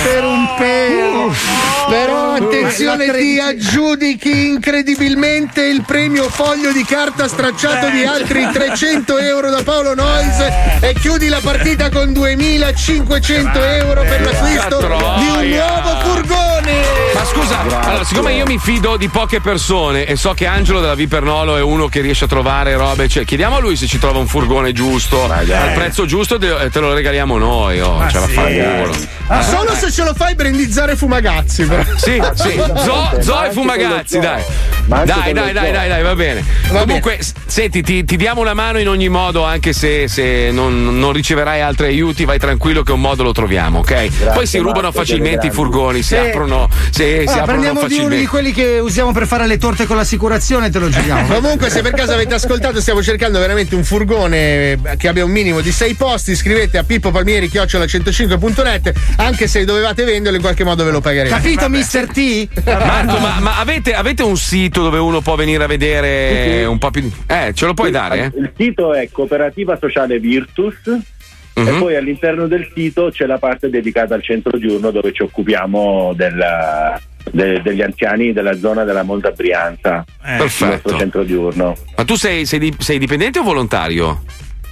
per un pelo. Però attenzione, ti aggiudichi incredibilmente il premio foglio di carta stracciato di altri [laughs] 300 euro da Paolo Noyes e chiudi la partita con 2500 euro per l'acquisto di un nuovo furgone. Ma scusa, allora, siccome io mi fido di poche persone e so che Angelo della Vipernolo è uno che riesce a trovare robe, cioè, chiediamo a lui se ci trova un furgone giusto, al prezzo giusto te, te lo regaliamo noi. Oh, ce la fa culo. Ah, Solo se ce lo fai brandizzare fumagazzi, però. Sì, sì, [laughs] Zo, Zo e Fumagazzi, dai. Dai, dai, dai, dai, dai, va bene. Va Comunque, s- senti, ti, ti diamo una mano in ogni modo, anche se, se non, non riceverai altri aiuti, vai tranquillo che un modo lo troviamo, ok? Poi si rubano facilmente i furgoni, si Sì. Aprono, si si Ah, aprono prendiamo di uno facilmente. di quelli che usiamo per fare le torte con l'assicurazione e te lo giriamo. [laughs] Comunque, se per caso avete ascoltato, stiamo cercando veramente un furgone che abbia un minimo di 6 posti. Scrivete a Pippo Palmieri 105.net. Anche se dovevate venderlo, in qualche modo ve lo pagheremo. Capito, Mr. T? Marco, ma, ma avete, avete un sito dove uno può venire a vedere Sì. un po' più. Eh, ce lo puoi dare? Il sito è Cooperativa Sociale Virtus. Mhm. E poi all'interno del sito c'è la parte dedicata al centro giorno dove ci occupiamo della- de- degli anziani della zona della Monza Brianza. Il Perfetto. nostro centro diurno. Ma tu sei, sei, sei dipendente o volontario?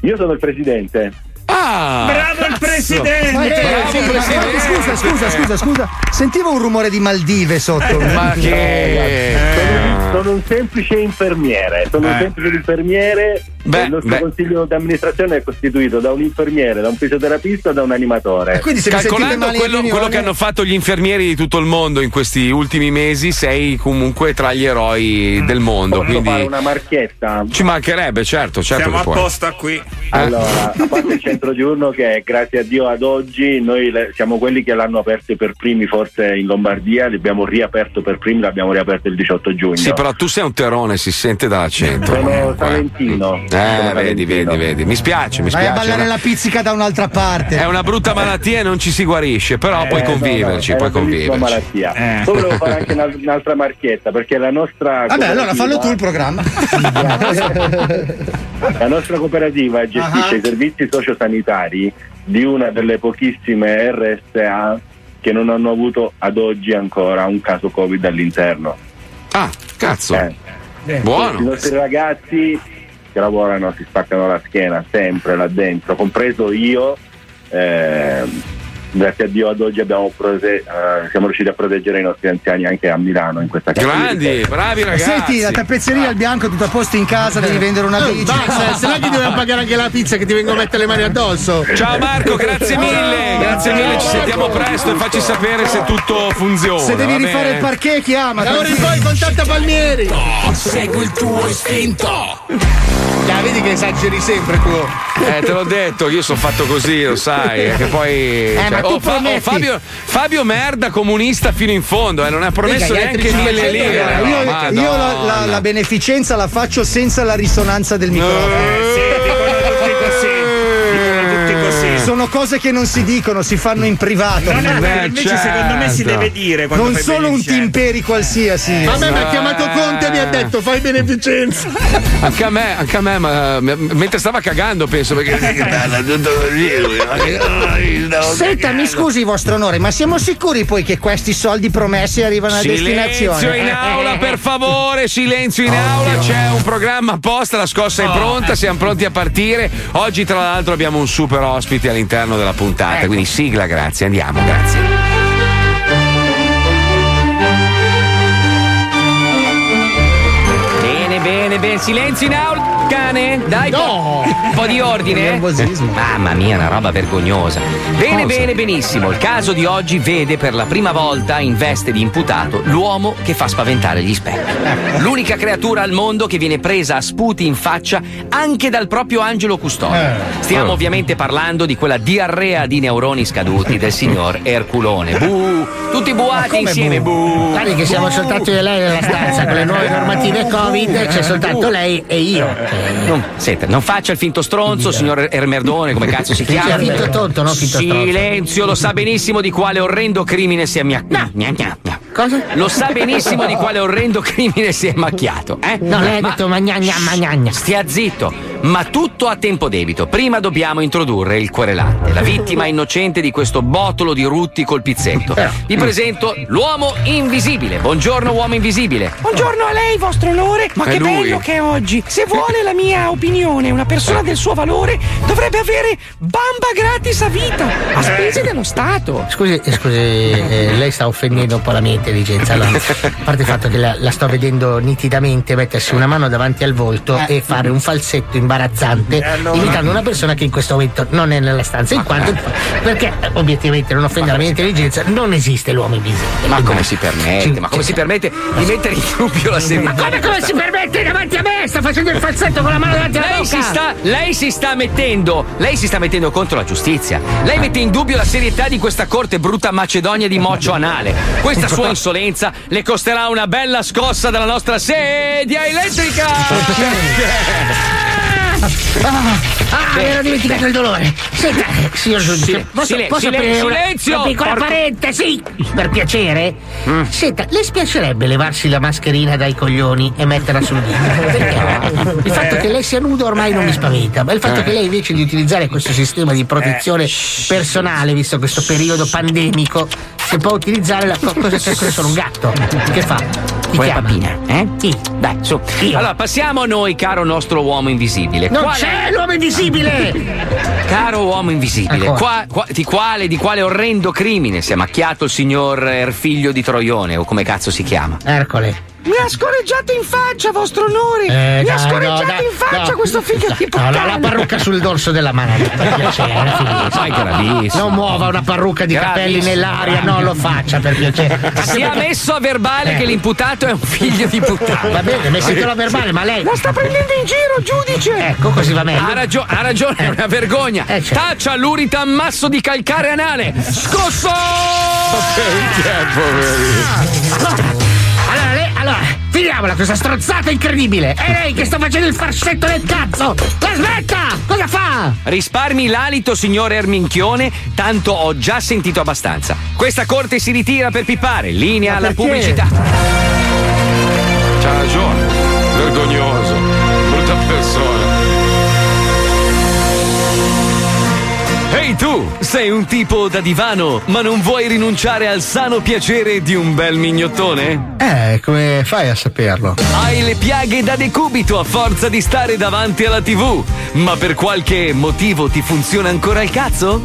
Io sono il presidente. Ah! Bravo il presidente! Ma, eh, Bravo, sì, ma- presidente. scusa, scusa, scusa, scusa. Sentivo un rumore di Maldive sotto. Ma che. Sono, sono un semplice infermiere. Sono un Eh. semplice infermiere. Beh, il nostro beh. consiglio di amministrazione è costituito da un infermiere, da un fisioterapista e da un animatore. Calcolando quello, quello che hanno fatto gli infermieri di tutto il mondo in questi ultimi mesi, sei comunque tra gli eroi del mondo. Posso Quindi fare una marchietta? ci mancherebbe, certo, certo. Siamo che a puoi. posto qui. Allora, a parte il centro giorno che grazie a Dio ad oggi noi le- siamo quelli che l'hanno aperto per primi forse in Lombardia, l'abbiamo riaperto per primi, l'abbiamo riaperto il 18 giugno. Sì, però tu sei un terone, si sente dall'accento. Sono salentino. Eh, vedi, vedi, vedi. Mi spiace, mi Vai a spiace. ballare è una- la pizzica da un'altra parte. È una brutta malattia e non ci si guarisce, però puoi Eh, conviverci, no, no, è puoi una bellissima conviverci. malattia. Poi volevo fare anche un'al- un'altra marchietta perché la nostra Vabbè, allora fallo tu il programma. [laughs] La nostra cooperativa gestisce Ah. i servizi sociosanitari di una delle pochissime RSA che non hanno avuto ad oggi ancora un caso Covid all'interno. Ah, cazzo. I Buono. nostri ragazzi che lavorano si spaccano la schiena sempre là dentro, compreso io. ehm, grazie a Dio ad oggi abbiamo prose- eh, siamo riusciti a proteggere i nostri anziani anche a Milano in questa casa. Grandi, bravi ragazzi. Senti, la tappezzeria al bianco tutto a posto in casa, devi vendere una Oh, bici. basta, se no che dobbiamo pagare anche la pizza che ti vengono a mettere le mani addosso. Ciao Marco, grazie mille, grazie mille, ci sentiamo presto e facci sapere se tutto funziona. Se devi rifare il parquet, chiama. Da ora in poi contatta Palmieri. Segui il tuo istinto. Ya, vedi che esageri sempre tu. Eh, te l'ho detto, io sono fatto così, lo sai. eh, Che poi. ma tu oh, Fa- oh. Fabio, Fabio Merda, comunista fino in fondo, eh, non ha promesso gli neanche sì. lire. Io, no, io la, la- la beneficenza la faccio senza la risonanza del microfono. Sono cose che non si dicono, si fanno in privato. Non è vero, invece secondo me si deve dire Non sono un timperi qualsiasi. A me mi ha chiamato Conte e mi ha detto fai beneficenza. [laughs] Anche a me, anche a me, ma mentre stava cagando, penso perché. Così. Senta, mi scusi, vostro onore, ma siamo sicuri poi che questi soldi promessi arrivano a Silenzio destinazione? in aula, per favore, silenzio in aula. C'è un programma apposta, la scossa è pronta, siamo pronti a partire. Oggi, tra l'altro, abbiamo un super ospite all'interno della puntata. Quindi sigla, grazie, andiamo, grazie. Bene, bene, bene. Silenzio in aula, cane. Dai, po- un po' di ordine. Mamma mia, una roba vergognosa. Bene, Cosa? bene, benissimo. Il caso di oggi vede per la prima volta in veste di imputato l'uomo che fa spaventare gli specchi. L'unica creatura al mondo che viene presa a sputi in faccia anche dal proprio angelo custode. Stiamo ovviamente parlando di quella diarrea di neuroni scaduti del signor Erculone. Bu! Tutti buati insieme, bu! Guardi che siamo soltanto io e lei nella stanza con le nuove normative Covid, c'è soltanto lei e io. Non, senta, non faccia il finto stronzo, signor Ermerdone, come cazzo si chiama? finto tonto, non finto stronzo. Silenzio, lo sa benissimo di quale orrendo crimine si è mia... Cosa? Lo sa benissimo di quale orrendo crimine si è macchiato, eh? No, lei ha detto magnagna, magnagna. Stia zitto, ma tutto a tempo debito. Prima dobbiamo introdurre il querelante, la vittima innocente di questo botolo di rutti col pizzetto. Vi presento l'uomo invisibile. Buongiorno, uomo invisibile. Buongiorno a lei, vostro onore. Ma È che lui. bello che è oggi. Se vuole la mia opinione, una persona del suo valore dovrebbe avere bamba gratis a vita, a spese dello Stato. Scusi, eh, scusi, eh, lei sta offendendo un po' la mia intelligenza. Allora, a parte il fatto che la, la sto vedendo nitidamente mettersi una mano davanti al volto e fare un falsetto imbarazzante, imitando una persona che in questo momento non è nella stanza, in quanto perché eh, obiettivamente non offende la mia intelligenza, non esiste l'uomo invisibile. Ma come si permette? Ma come si permette di mettere in dubbio la serietà? Ma come, come si permette davanti a me? Sta facendo il falsetto con la mano davanti alla Lei bocca. si, sta, lei si sta mettendo lei si sta mettendo contro la giustizia lei mette in dubbio la serietà di questa corte brutta macedonia di moccio anale questa sua insolenza le costerà una bella scossa dalla nostra sedia elettrica. Ah, [laughs] ah, mi ero dimenticato il dolore. Senta, signor giudice, posso, posso aprire una- silenzio! Una piccola parentesi, per piacere? Senta, le spiacerebbe levarsi la mascherina dai coglioni e metterla sul dito? [laughs] Perché? Il fatto che lei sia nudo ormai non mi spaventa, ma il fatto Eh. che lei invece di utilizzare questo sistema di protezione personale, visto questo periodo pandemico, se può utilizzare la co- cosa c'è sono un gatto. Che fa? Vuoi chiama? papina, eh? Chi? Dai, su. Io. Allora, passiamo a noi, caro nostro uomo invisibile. Non Qual è- c'è l'uomo invisibile! [laughs] Caro uomo invisibile, qua- qua- di, quale, di quale orrendo crimine si è macchiato il signor Erfiglio di Troione, o come cazzo si chiama? Ercole. Mi ha scorreggiato in faccia, vostro onore! Eh, Mi ha scorreggiato no, in faccia no. questo figlio di No, puttana! no, la parrucca sul dorso della mano, per [laughs] piacere, finisca. Sai che bravissimo. Non muova una parrucca di capelli Bravissimo, nell'aria, non lo faccia per piacere. [laughs] Sia messo a verbale Eh. che l'imputato è un figlio di puttana. Va bene, mettitelo a verbale, ma lei. La sta prendendo in giro, giudice! Ecco, così va meglio. Ha, ragio- ha ragione, è una vergogna. Eh, certo. Taccia l'urita ammasso di calcare anale. Scosso! Allora, lei, allora, finiamola questa strozzata incredibile. È lei che sta facendo il farsetto del cazzo. La smetta! Cosa fa? Risparmi l'alito, signore Erminchione, tanto ho già sentito abbastanza. Questa corte si ritira per pipare. Linea alla pubblicità. C'ha ragione. Vergognoso. Brutta persona. Ehi tu, sei un tipo da divano, ma non vuoi rinunciare al sano piacere di un bel mignottone? Eh, come fai a saperlo? Hai le piaghe da decubito a forza di stare davanti alla TV, ma per qualche motivo ti funziona ancora il cazzo?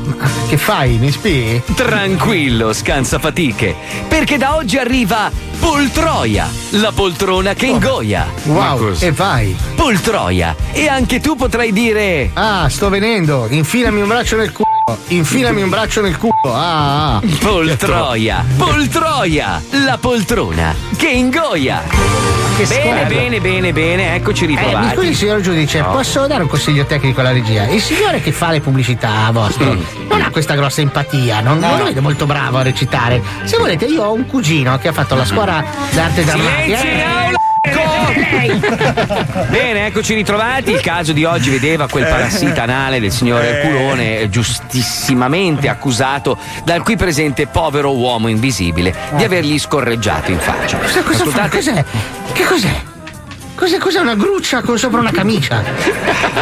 Che fai? Mi spieghi? Tranquillo, scansa fatiche, perché da oggi arriva Poltroia, la poltrona che ingoia. Wow, e vai. Poltroia, e anche tu potrai dire... Ah, sto venendo. Infilami un braccio nel culo. Infilami un braccio nel culo. Ah, ah. Poltroia, Poltroia, la poltrona che ingoia. Che Bene, squadra. bene, bene, bene, eccoci Eh, mi scusi signor giudice, No. posso dare un consiglio tecnico alla regia? Il signore che fa le pubblicità vostre Mm. non ha questa grossa empatia, non, non lo vedo molto bravo a recitare. Se volete, io ho un cugino che ha fatto la scuola d'arte drammatica. Silenzio in Eh, aula! Bene, eccoci ritrovati. Il caso di oggi vedeva quel parassita anale del signor Eh. Erculone, giustissimamente accusato dal qui presente povero uomo invisibile di avergli scorreggiato in faccia. Cosa, cosa fa? Cos'è? Che cos'è? Cos'è, cos'è una gruccia con sopra una camicia?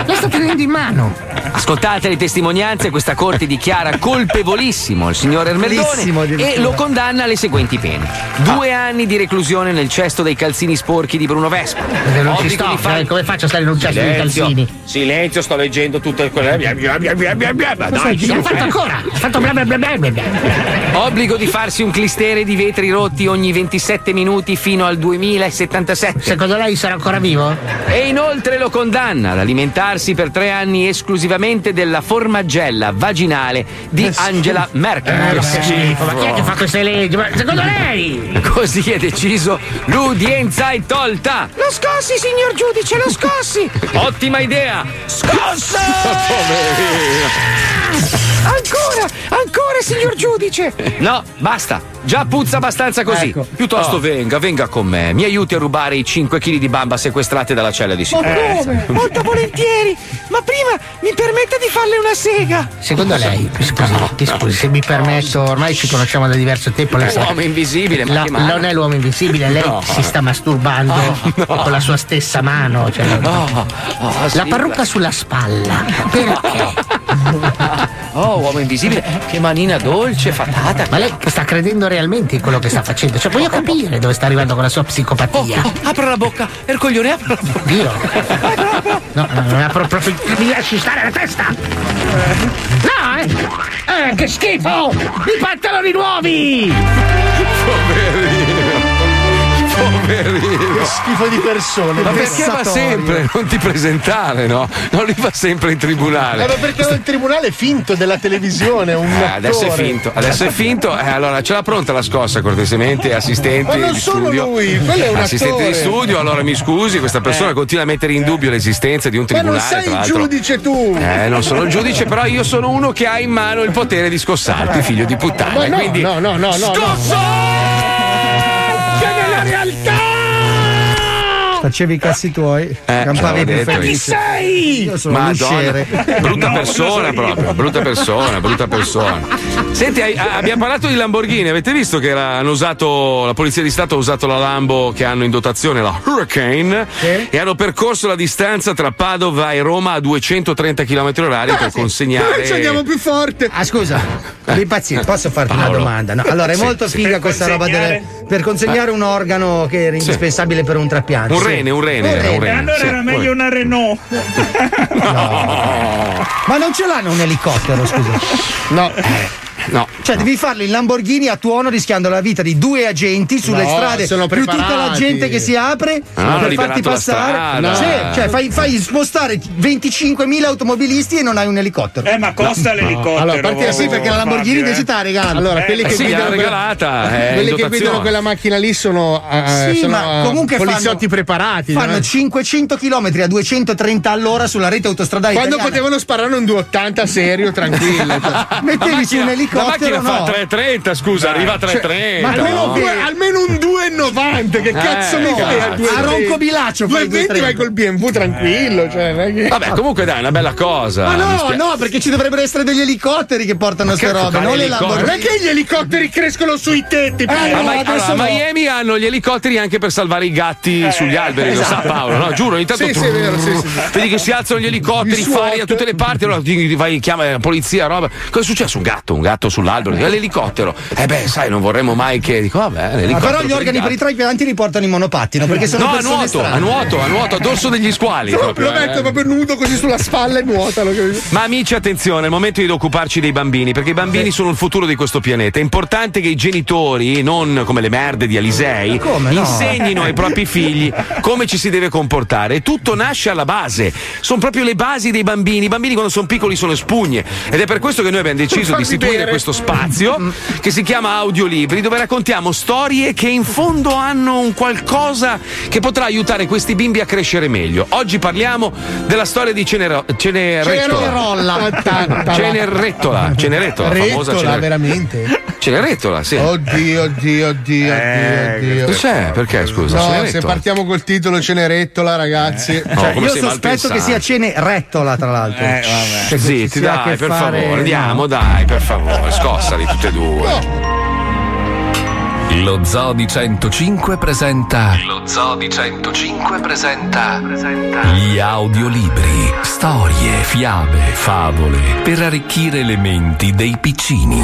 La sta tenendo in mano. Ascoltate le testimonianze, questa corte dichiara colpevolissimo il signor Ermellone e lo condanna alle seguenti pene. Due anni di reclusione nel cesto dei calzini sporchi di Bruno Vespa. Non ci sto, fare- eh, come faccio a stare in un cesto Silenzio, calzini? silenzio, sto leggendo tutte quelle. Ma dai, L'ha fatto ancora! Ha fatto bla bla bla bla bla bla. Obbligo di farsi un clistere di vetri rotti ogni 27 minuti fino al 2077. Secondo lei sarà ancora vivo? E inoltre lo condanna ad alimentarsi per tre anni esclusivamente della formaggella vaginale di Angela Merkel. Eh, che schifo, ma chi è che fa queste leggi? Ma secondo lei? Così è deciso, l'udienza è tolta. Lo scossi, signor giudice, lo scossi! Ottima idea. Scossa! [laughs] Ancora, ancora, signor giudice! No, basta. Già puzza abbastanza così. Ecco. Piuttosto Oh. venga, venga con me. Mi aiuti a rubare i 5 kg di bamba sequestrate dalla cella di Ma sicurezza. come? Molto volentieri! Ma prima mi permetta di farle una sega! Secondo lei, scusi, mi scusi, se mi permetto, ormai ci conosciamo da diverso tempo. Lei l'uomo invisibile, ma No, che male. non è l'uomo invisibile, lei No. si sta masturbando con la sua stessa mano. cioè, Oh, oh, la sì, parrucca sulla spalla. Perché? [laughs] Oh, uomo invisibile, che manina dolce, fatata. Ma lei sta credendo realmente quello che sta facendo? Cioè, voglio capire dove sta arrivando con la sua psicopatia. Oh, apra la bocca, Ercoglione, apra la bocca. Dio. [laughs] No, no, non apro proprio. Mi lasci stare la testa! No, eh! Eh, che schifo! I pantaloni nuovi! Poverino. Poverino. Che schifo di persone. Ma perché va sempre? Non ti presentare, no? Non li va sempre in tribunale. Eh, ma perché il tribunale è finto della televisione, un Eh, adesso è finto, adesso è finto. Eh, allora ce l'ha pronta la scossa, cortesemente, assistente Ma non di solo studio. lui, quello è un assistente attore. di studio, allora mi scusi, questa persona continua a mettere in dubbio l'esistenza di un Ma non tribunale. sei il giudice tu! Eh, non sono il giudice, però io sono uno che ha in mano il potere di scossarti, figlio di puttana. No, quindi... no, no, no, no, no. Facevi i cazzi tuoi, campavi l'avevo più felice. io. Io sono Madonna, brutta persona proprio, brutta persona, brutta persona. Senti, hai- abbiamo parlato di Lamborghini, avete visto che la- hanno usato, la Polizia di Stato ha usato la Lambo che hanno in dotazione, la Hurricane, e hanno percorso la distanza tra Padova e Roma a 230 km orari per consegnare... Noi ci andiamo più forte. Ah, scusa, abbi pazienza, posso farti una Paolo. domanda? No, allora, è Sì, molto sì. figa Per questa roba consegnare? delle. Per consegnare un organo che era indispensabile per un trapianto. Un rene, un rene, un E rene. allora sì, era un meglio una Renault. [laughs] Ma non ce l'hanno un elicottero, scusa. No. No. Cioè, devi farlo in Lamborghini a tuono rischiando la vita di due agenti sulle No, strade, sono più tutta la gente che si apre Ah, per farti passare. No. cioè, fai, fai spostare 25.000 automobilisti e non hai un elicottero. Eh, ma costa l'elicottero. Allora, parte sì, perché la Lamborghini Fabio, invece te la regala. Allora, Eh, quelli che sì, guidano quella- regalata, è in quelli che guidano quella macchina lì sono eh, Sì, sono, ma eh, comunque poliziotti fanno- preparati. Fanno no? 500 km a 230 all'ora sulla rete autostradale Quando italiana. potevano sparare un 280 serio, tranquillo. [laughs] Mettevi su un La macchina fa no. 330, scusa, arriva a 330. Ma almeno, no? due- almeno un 2,90 che cazzo mi Eh, fai a cazzo. 2,20? A Ronco Bilaccio fai 2,20 vai col BMW tranquillo. Cioè, non è che- Vabbè, comunque dai, è una bella cosa. Ma no, spia- no, perché ci dovrebbero essere degli elicotteri che portano queste robe, non le elicotteri? Non è Lamborghini. che gli elicotteri crescono sui tetti. Eh, no, adesso allora, a no. Miami hanno gli elicotteri anche per salvare i gatti sugli alberi, lo sa Paolo, no? Giuro, ogni tanto Sì, sì, è vero, sì, sì, vedi che si alzano gli elicotteri, I fari a SWAT. tutte le parti, allora vai, chiama la polizia, roba. Cosa è successo? Un gatto, un gatto sull'albero, Dico, "È l'elicottero. Eh beh, sai, non vorremmo mai che. Dico, vabbè, Ma l'elicottero. però gli organi per i trapianti li portano in monopattino perché sono No, a nuoto, strane. a nuoto, a nuoto, a dorso degli squali. Lo proprio, metto eh. proprio nudo così sulla spalla e capito? Ma amici, attenzione, è il momento di occuparci dei bambini, perché i bambini sono il futuro di questo pianeta. È importante che i genitori, non come le merde di Alisei, Come no? insegnino ai propri figli come ci si deve comportare. Tutto nasce alla base. Sono proprio le basi dei bambini. I bambini quando sono piccoli sono spugne. Ed è per questo che noi abbiamo deciso di istituire. Questo spazio che si chiama Audiolibri, dove raccontiamo storie che in fondo hanno un qualcosa che potrà aiutare questi bimbi a crescere meglio. Oggi parliamo della storia di Cenero- Cenerettola. Cenerolla. Cenerettola, Cenerettola, la famosa Rettola, Cenerettola. veramente? Cenerettola, sì. Oddio, oddio, oddio, Eh, oddio, oddio. Cos'è? Perché scusa? No, se Cenerettola? partiamo col titolo Cenerettola, ragazzi. No, Cioè, come io sei sospetto che sia cene rettola, tra l'altro. Eh, vabbè. Cioè, Zitti, dai, per fare- favore, andiamo, dai, per favore, scossali tutte e due. Lo Zoo di 105 presenta. Lo Zoo di 105 presenta. Gli audiolibri. Storie, fiabe, favole. Per arricchire le menti dei piccini.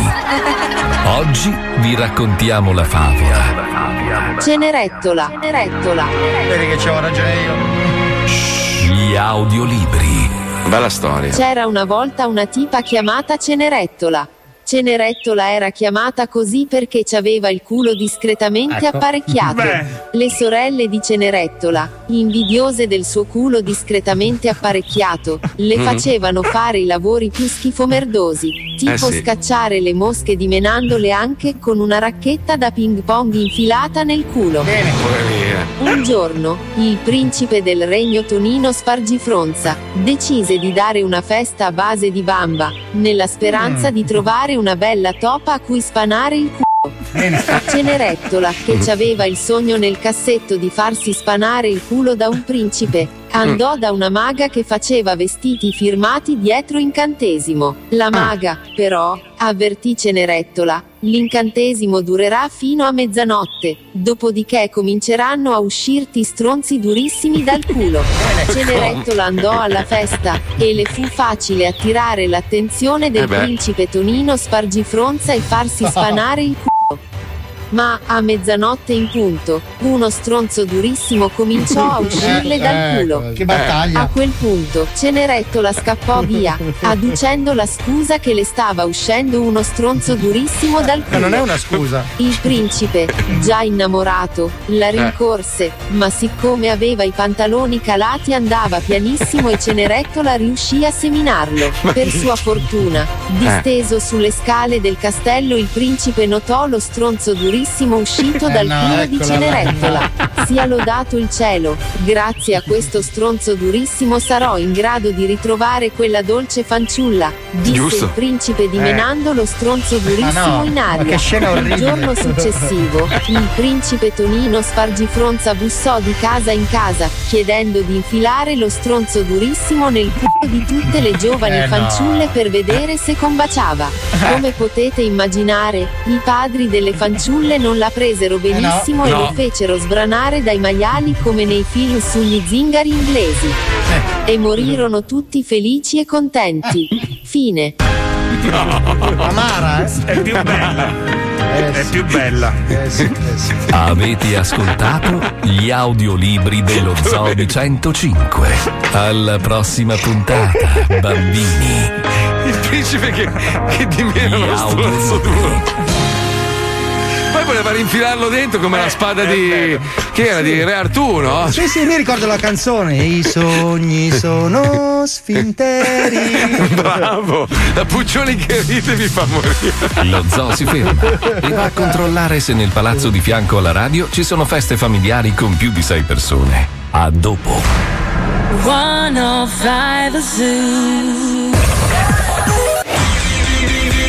Oggi vi raccontiamo la favola. Cenerettola, Cenerettola. Vedi che c'avevo ragione io. Gli audiolibri. Bella storia. C'era una volta una tipa chiamata Cenerettola. Cenerettola era chiamata così perché c'aveva il culo discretamente Ecco. apparecchiato. Beh. Le sorelle di Cenerettola, invidiose del suo culo discretamente apparecchiato, le Mhm. facevano fare i lavori più schifomerdosi, tipo Eh sì. scacciare le mosche dimenandole anche con una racchetta da ping pong infilata nel culo. Poverina. Un giorno, il principe del regno Tonino Spargifronza decise di dare una festa a base di bamba, nella speranza di trovare una bella topa a cui spanare il culo. Cenerettola, che aveva il sogno nel cassetto di farsi spanare il culo da un principe, andò da una maga che faceva vestiti firmati dietro incantesimo. La maga, però, avvertì Cenerettola, l'incantesimo durerà fino a mezzanotte, dopodiché cominceranno a uscirti stronzi durissimi dal culo. [laughs] Cenerettola andò alla festa, e le fu facile attirare l'attenzione del Eh principe Tonino Spargifronza e farsi [laughs] spanare il culo. Ma a mezzanotte in punto, uno stronzo durissimo cominciò a [laughs] uscirle dal culo. Che battaglia. A quel punto, Cenerettola scappò via, [laughs] adducendo la scusa che le stava uscendo uno stronzo durissimo dal Ma culo. non è una scusa. Il principe, già innamorato, la rincorse, ma siccome aveva i pantaloni calati andava pianissimo e Cenerettola riuscì a seminarlo. [laughs] Per sua fortuna, disteso sulle scale del castello il principe notò lo stronzo durissimo durissimo uscito [laughs] Eh dal no, culo di eccola là. Cenerentola. [laughs] Sia lodato il cielo. Grazie a questo stronzo durissimo sarò in grado di ritrovare quella dolce fanciulla, disse Giusto. il principe Eh. dimenando lo stronzo durissimo Ma no, in aria. il giorno successivo, [laughs] il principe Tonino Spargifronza bussò di casa in casa, chiedendo di infilare lo stronzo durissimo nel culo di tutte le giovani Eh no. fanciulle per vedere se combaciava. Come potete immaginare, i padri delle fanciulle non la presero benissimo e No. lo fecero sbranare dai maiali come nei film sugli zingari inglesi. E morirono tutti felici e contenti. [laughs] Fine. Amara, eh? È più bella. È più bella. Avete ascoltato gli audiolibri dello Zoo di 105. Alla prossima puntata, bambini. Il principe che, che dimena lo stronzo duro. Poi voleva rinfilarlo dentro come la spada di. che era? Di Re Artù, no? Sì, sì, mi ricordo la canzone. I sogni sono sfinteri. [laughs] Bravo! La Puccioni che ride mi fa morire. Lo zoo si ferma e va a controllare se nel palazzo di fianco alla radio ci sono feste familiari con più di sei persone. A dopo. 105 Zoo.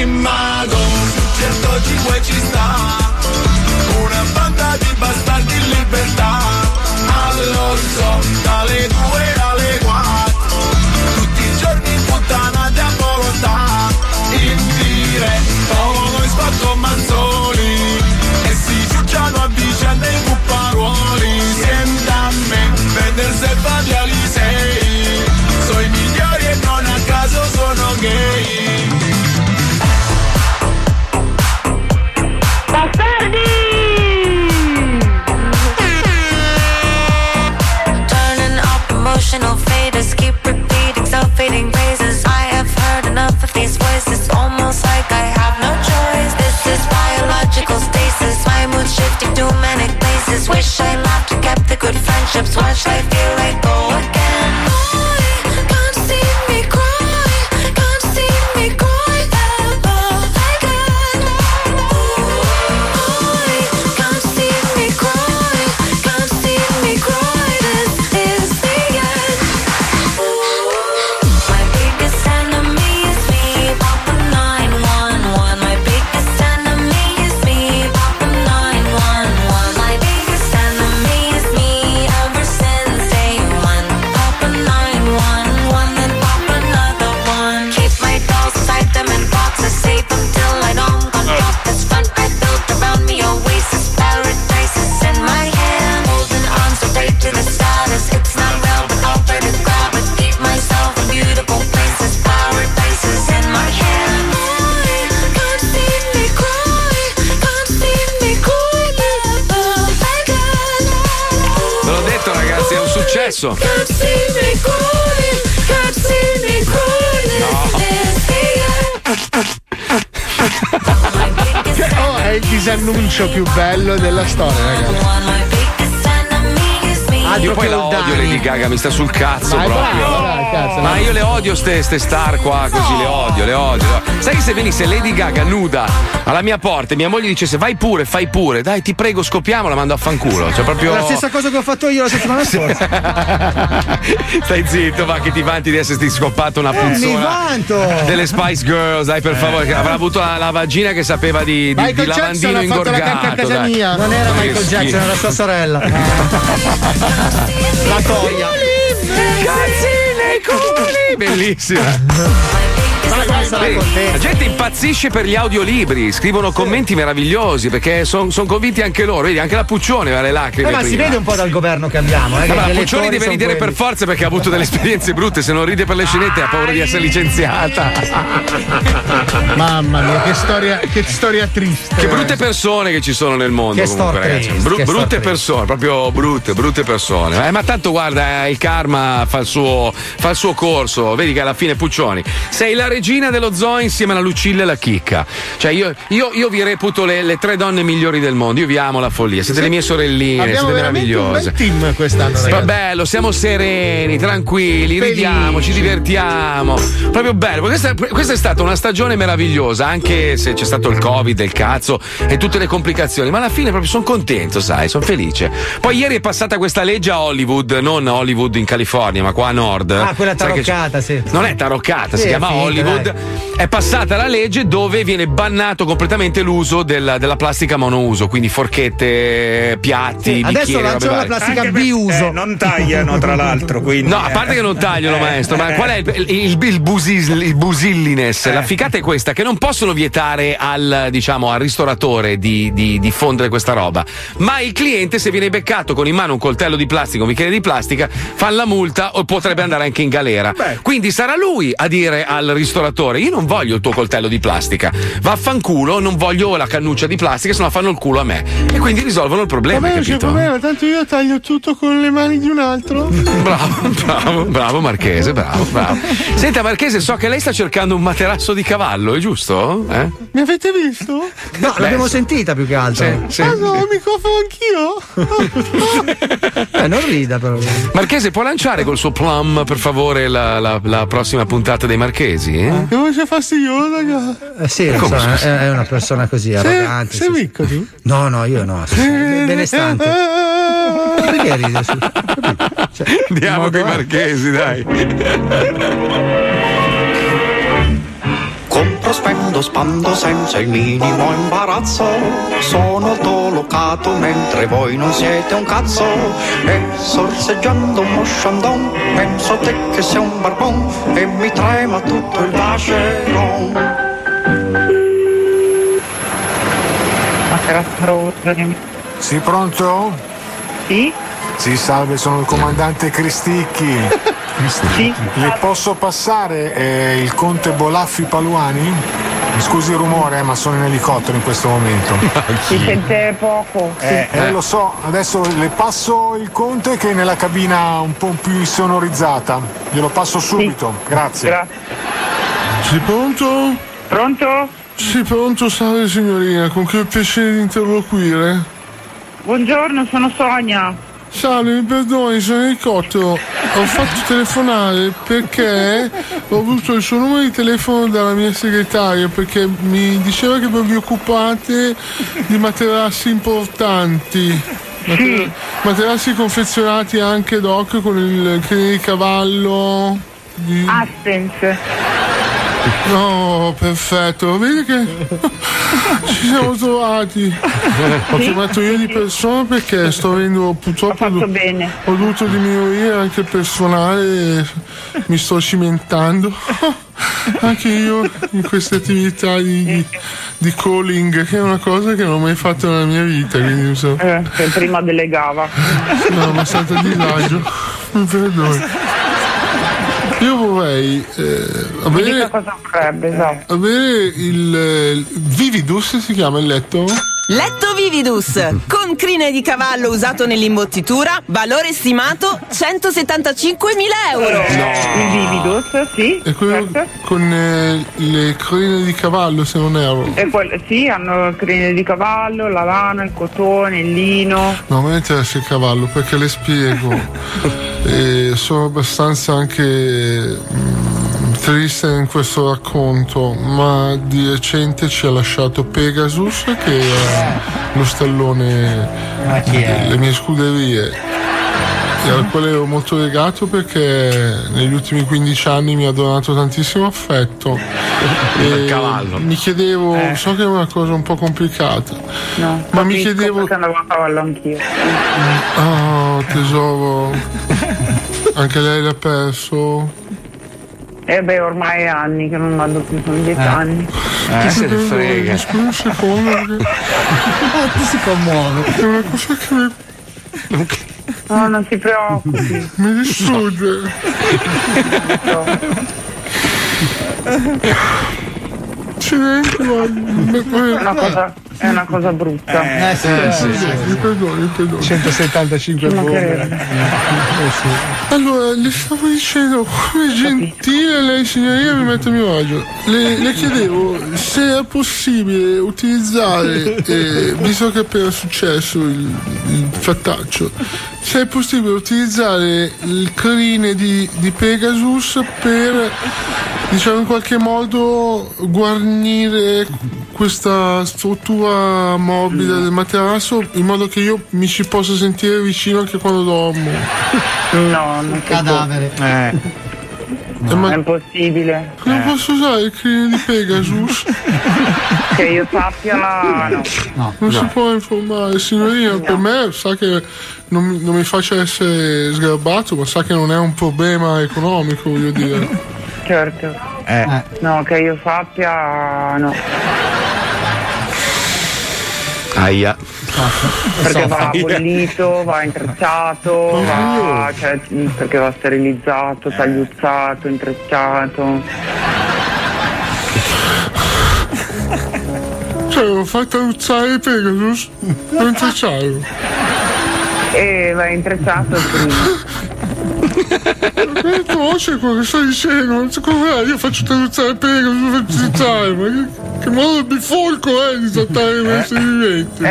Mago, 105 ci sta. Una banda di bastardi in libertà. Allo zoo, dalle 2 alle 4. Tutti i giorni puttanate a volontà. In diretto con i spacco manzoni. E si ciucciano a vicenda i cupparuoli. Senta a me, vedersi e fatti Alisei. Sono i migliori e non a caso sono gay. Good friendships. Watch I feel odio ste, ste star qua, così le odio, le odio. Sai che se venisse Lady Gaga nuda alla mia porta e mia moglie dicesse vai pure, fai pure, dai ti prego scoppiamo, la mando a fanculo. Cioè proprio. È la stessa cosa che ho fatto io la settimana scorsa. [laughs] Stai zitto, va che ti vanti di esserti scoppato una Eh, mi puzzona. vanto. Delle Spice Girls, dai per favore, che avrà avuto la, la vagina che sapeva di, di, di lavandino ingorgato. cacca a casa dai. mia. Non era Michael. Jackson, era sua sorella. [laughs] La toia. Culi! [laughs] Bellissima. Vedi, la gente impazzisce per gli audiolibri, scrivono commenti meravigliosi perché sono convinti anche loro. Vedi, anche la Puccione aveva le lacrime. Eh, ma si prima. vede un po' dal governo che abbiamo. Eh, No, che ma la Puccioni deve son ridere per quelli. forza perché ha avuto delle esperienze brutte, se non ride per le scenette ha paura di essere licenziata. [laughs] Mamma mia, che storia, che storia triste. Che brutte persone che ci sono nel mondo Che comunque, triste, Bru- che brutte triste. persone, proprio brutte, brutte persone. Eh, ma tanto guarda, eh, il karma fa il, suo, fa il suo corso. Vedi che alla fine Puccioni sei la regina lo zoo insieme alla Lucilla e la Chicca. Cioè, io, io- io vi reputo le, le tre donne migliori del mondo. Io vi amo la follia. Siete le mie sorelline, Abbiamo siete veramente un meravigliose. bel team quest'anno, Va ragazzi. bello, siamo sereni, tranquilli, ridiamo, ci divertiamo. Proprio bello. Questa, questa è stata una stagione meravigliosa, anche se c'è stato il Covid, il cazzo e tutte le complicazioni. Ma alla fine proprio sono contento, sai, sono felice. Poi ieri è passata questa legge a Hollywood, non Hollywood in California, ma qua a nord. Ah, quella taroccata, sì. non è taroccata, Sì, si chiama finta, Hollywood. dai. È passata la legge dove viene bannato completamente l'uso della, della plastica monouso, quindi forchette, piatti, Sì, adesso bicchieri, lanciano robe la plastica Anche biuso. eh, non tagliano, tra l'altro, quindi. No, a parte che non tagliano, Eh, maestro, ma eh. qual è il, il, il, busil- il busillines? La ficata è questa: che non possono vietare al, diciamo, al ristoratore di, di diffondere questa roba. Ma il cliente, se viene beccato con in mano un coltello di plastica, un bicchiere di plastica, fa la multa o potrebbe andare anche in galera. Quindi sarà lui a dire al ristoratore: Io non voglio il tuo coltello di plastica, vaffanculo, non voglio la cannuccia di plastica, se no fanno il culo a me. E quindi risolvono il problema, Vabbè, hai non c'è capito? problema, tanto io taglio tutto con le mani di un altro. [laughs] Bravo, bravo, bravo Marchese, bravo, bravo. Senta Marchese, so che lei sta cercando un materasso di cavallo, è giusto? Eh? Mi avete visto? No, Beh, l'abbiamo sì. sentita più che altro. Sì, sì. Ah no, mi cofo anch'io. Eh, non rida però. Marchese, può lanciare col suo plum, per favore, la, la- la prossima puntata dei Marchesi? eh? Che voce fastidiosa, raga. Eh, sì, lo Come, so, è, è una persona così Sei, arrogante. sei sì. ricco tu? No, no, io no. benestante. Perché ride? Su? Andiamo con i Marchesi, dai. [laughs] Compro, spendo, spando senza il minimo imbarazzo. Sono autolocato mentre voi non siete un cazzo. E sorseggiando un mosciandon, penso a te che sei un barbon e mi trema tutto il vacheron. Sì, pronto? Sì? Sì, salve, sono il comandante Cristicchi. Sì. Le posso passare eh, il conte Bolaffi Paluani? Mi scusi il rumore, eh, ma sono in elicottero in questo momento. [laughs] Si sente poco. sì. Eh, eh, lo so, adesso le passo il conte che è nella cabina un po' più insonorizzata. Glielo passo subito, grazie. Grazie. Sei pronto? Pronto? Sì, pronto, salve signorina, con che piacere di interloquire? Buongiorno, sono Sonia. Salve, mi perdoni, sono in elicottero. Ho fatto telefonare perché ho avuto il suo numero di telefono dalla mia segretaria perché mi diceva che voi vi occupate di materassi importanti. Mater- Materassi confezionati anche doc con il crine di cavallo. Di... Astens. No, perfetto, vedi che [laughs] ci siamo trovati. Ho chiamato io di persona perché sto avendo purtroppo Ho do- ho dovuto diminuire anche il personale, mi sto cimentando. [laughs] Anche io in queste attività di, di- calling, che è una cosa che non ho mai fatto nella mia vita, quindi so- Eh, prima delegava. No, ma è stato a disagio. [laughs] Mi perdoni. Vorrei eh, avere, cosa vorrebbe, esatto. avere il, eh, il Vividus si chiama il letto? Letto Vividus, con crine di cavallo usato nell'imbottitura, valore stimato 175.000 euro. Il Vividus, sì. E quello certo. con eh, le crine di cavallo se non erro. E quel- sì, hanno crine di cavallo, la lana, il cotone, il lino. No, mi interessa il cavallo perché le spiego. [laughs] E sono abbastanza anche mm, triste in questo racconto, ma di recente ci ha lasciato Pegasus, che è lo stallone delle mie scuderie. E al quale ero molto legato perché negli ultimi 15 anni mi ha donato tantissimo affetto. [laughs] Il E cavallo. Mi chiedevo, so che è una cosa un po' complicata, No, ma mi chiedevo perché andavo a cavallo anch'io. Oh, tesoro. Anche lei l'ha perso. E beh, ormai è anni che non vado più, sono dieci anni. Eh, se ne frega. Scusa un secondo perché [laughs] Ti si commuove. è una cosa che No, non si preoccupi. [laughs] mi distrugge. Accidenti, [laughs] guarda. una cosa, è una cosa brutta. Eh, sì, sì, sì. Mi perdoni, mi perdoni. 175 Ci bombe. mancherebbe. Eh, sì. Allora, le stavo dicendo, come gentile lei signorina mi mette a mio agio. Le, le chiedevo se è possibile utilizzare, eh, visto che è appena successo il, il fattaccio, se è possibile utilizzare il crine di, di Pegasus per, diciamo in qualche modo, guarnire questa struttura morbida del materasso in modo che io mi ci possa sentire vicino anche quando dormo. No, non si Cadavere. può. È impossibile. Non posso usare il crine di Pegasus? Che io sappia, no. Non si può informare, signorina, per me sa che non, mi- non mi faccia essere sgarbato, ma sa che non è un problema economico, voglio dire. Certo. No, che io sappia, no. Aia. Perché va [laughs] bollito, va intrecciato, va, cioè, perché va sterilizzato, tagliuzzato, intrecciato. Cioè, ho fatto uzzare [laughs] il Pegasus, non intrecciarlo. E va intrecciato prima. Non conosce quello che sto dicendo, non so come io faccio Pegasus, faccio traduzzare, ma che, che modo bifolco è di trattare questi viventi?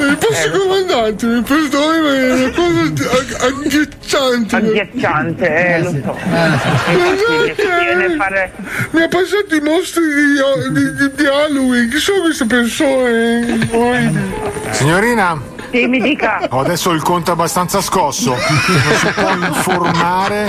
Eh, posso comandante, mi perdoni, ma è una cosa ag- agghiacciante. Agghiacciante, eh, lo so. Infatti, viene fare... Mi ha passato i mostri di, di, di- di Halloween, chi sono queste persone? Signorina, Sì, mi dica. ho adesso il conto abbastanza scosso. Non si può informare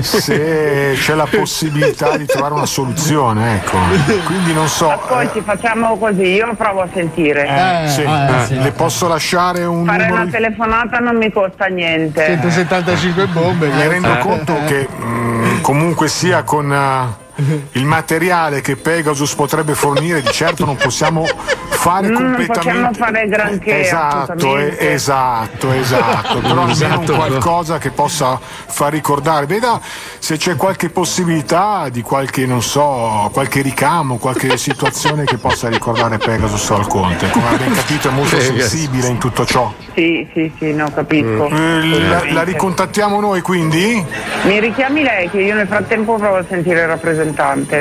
se c'è la possibilità di trovare una soluzione, ecco. Quindi non so. Ascolti, facciamo così, io provo a sentire. eh, sì, eh, Le posso lasciare un Fare numero una telefonata non mi costa niente. 175 bombe. Mi rendo Eh. conto che mm, comunque sia con eh, [laughs] il materiale che Pegasus potrebbe fornire, di certo non possiamo fare Non completamente. possiamo fare granché, Esatto, eh, esatto, esatto. Però almeno Esatto. qualcosa che possa far ricordare. Veda se c'è qualche possibilità di qualche, non so, qualche ricamo, qualche [laughs] situazione che possa ricordare Pegasus al Conte. Come abbiamo [laughs] capito è molto Pegasus. sensibile in tutto ciò. Sì, sì, sì, no, capisco. Eh, La, la ricontattiamo noi quindi? Mi richiami lei che io nel frattempo provo a sentire il rappresentante.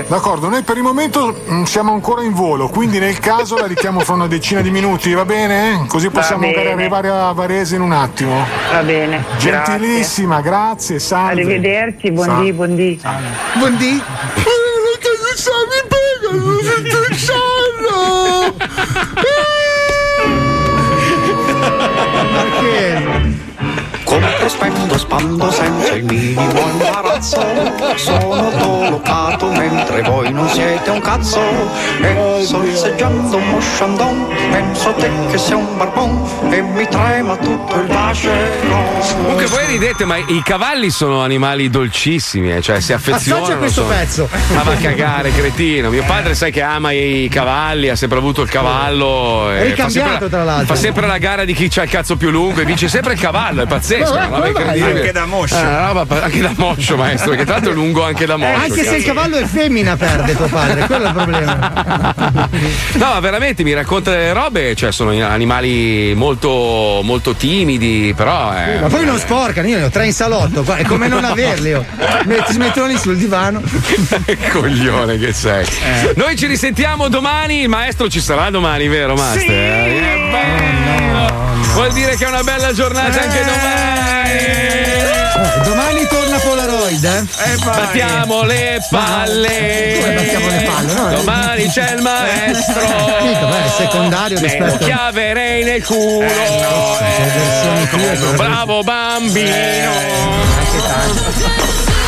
D'accordo, noi per il momento mm, siamo ancora in volo, quindi nel caso la richiamo fra una decina di minuti, va bene? Così possiamo magari bene. arrivare a Varese in un attimo. Va bene. Gentilissima, grazie, salve. Arrivederci, buondì, Salve. buondì. Buondì. Compro, spendo, spando senza il minimo imbarazzo. Sono dolocato mentre voi non siete un cazzo. E sorseggiando un mosciandon, penso a te che sei un barbon e mi trema tutto il vascello. Comunque voi ridete, ma i cavalli sono animali dolcissimi, eh, cioè si [laughs] affezionano. Assaggia questo sono- pezzo. Ma va a cagare, cretino. Mio padre sai che ama i cavalli, ha sempre avuto il cavallo. e È ricambiato, tra l'altro. Fa sempre la gara di chi c'ha il cazzo più lungo e vince sempre il cavallo, è pazzesco. Ma è incredibile. Anche da moscio. Eh, una roba anche da moscio, maestro, perché tra l'altro è lungo anche da moscio. Anche se cazzo. il cavallo è femmina perde tuo padre, quello è il problema. No, ma veramente mi racconta delle robe, cioè sono animali molto, molto timidi, però. eh, Ma poi non sporcano, io ne ho tre in salotto, è come non averli. oh. Metti- Si mettono lì sul divano. [laughs] Coglione che sei. Noi ci risentiamo domani. Il maestro ci sarà domani, vero, Master? Eh, bello. Vuol dire che è una bella giornata anche domani. Eh, domani torna Polaroid, eh? Battiamo le palle. Come battiamo le palle? No, Domani c'è il maestro. Capito, beh, è secondario Me lo rispetto- chiaverei nel culo. Eh, Bravo bambino.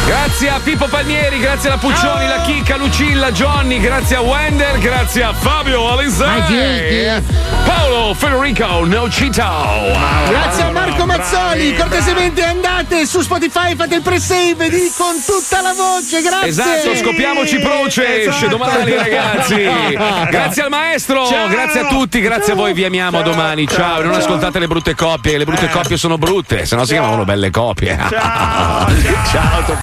Grazie a Pippo Palmieri, grazie alla Puccioni, la Chicca, Lucilla, Johnny, grazie a Wender, grazie a Fabio Alisei, Paolo Federico Nocito. Grazie a Marco Mazzoli, cortesemente andate su Spotify, fate il pre-save di con tutta la voce, grazie. Esatto, scopiamoci proce, esce domani ragazzi. [laughs] Grazie al maestro, Ciao. grazie a tutti, grazie a voi, vi amiamo a domani. Ciao, e non ascoltate le brutte coppie, le brutte coppie sono brutte, se no si chiamavano belle coppie. Ciao. [laughs]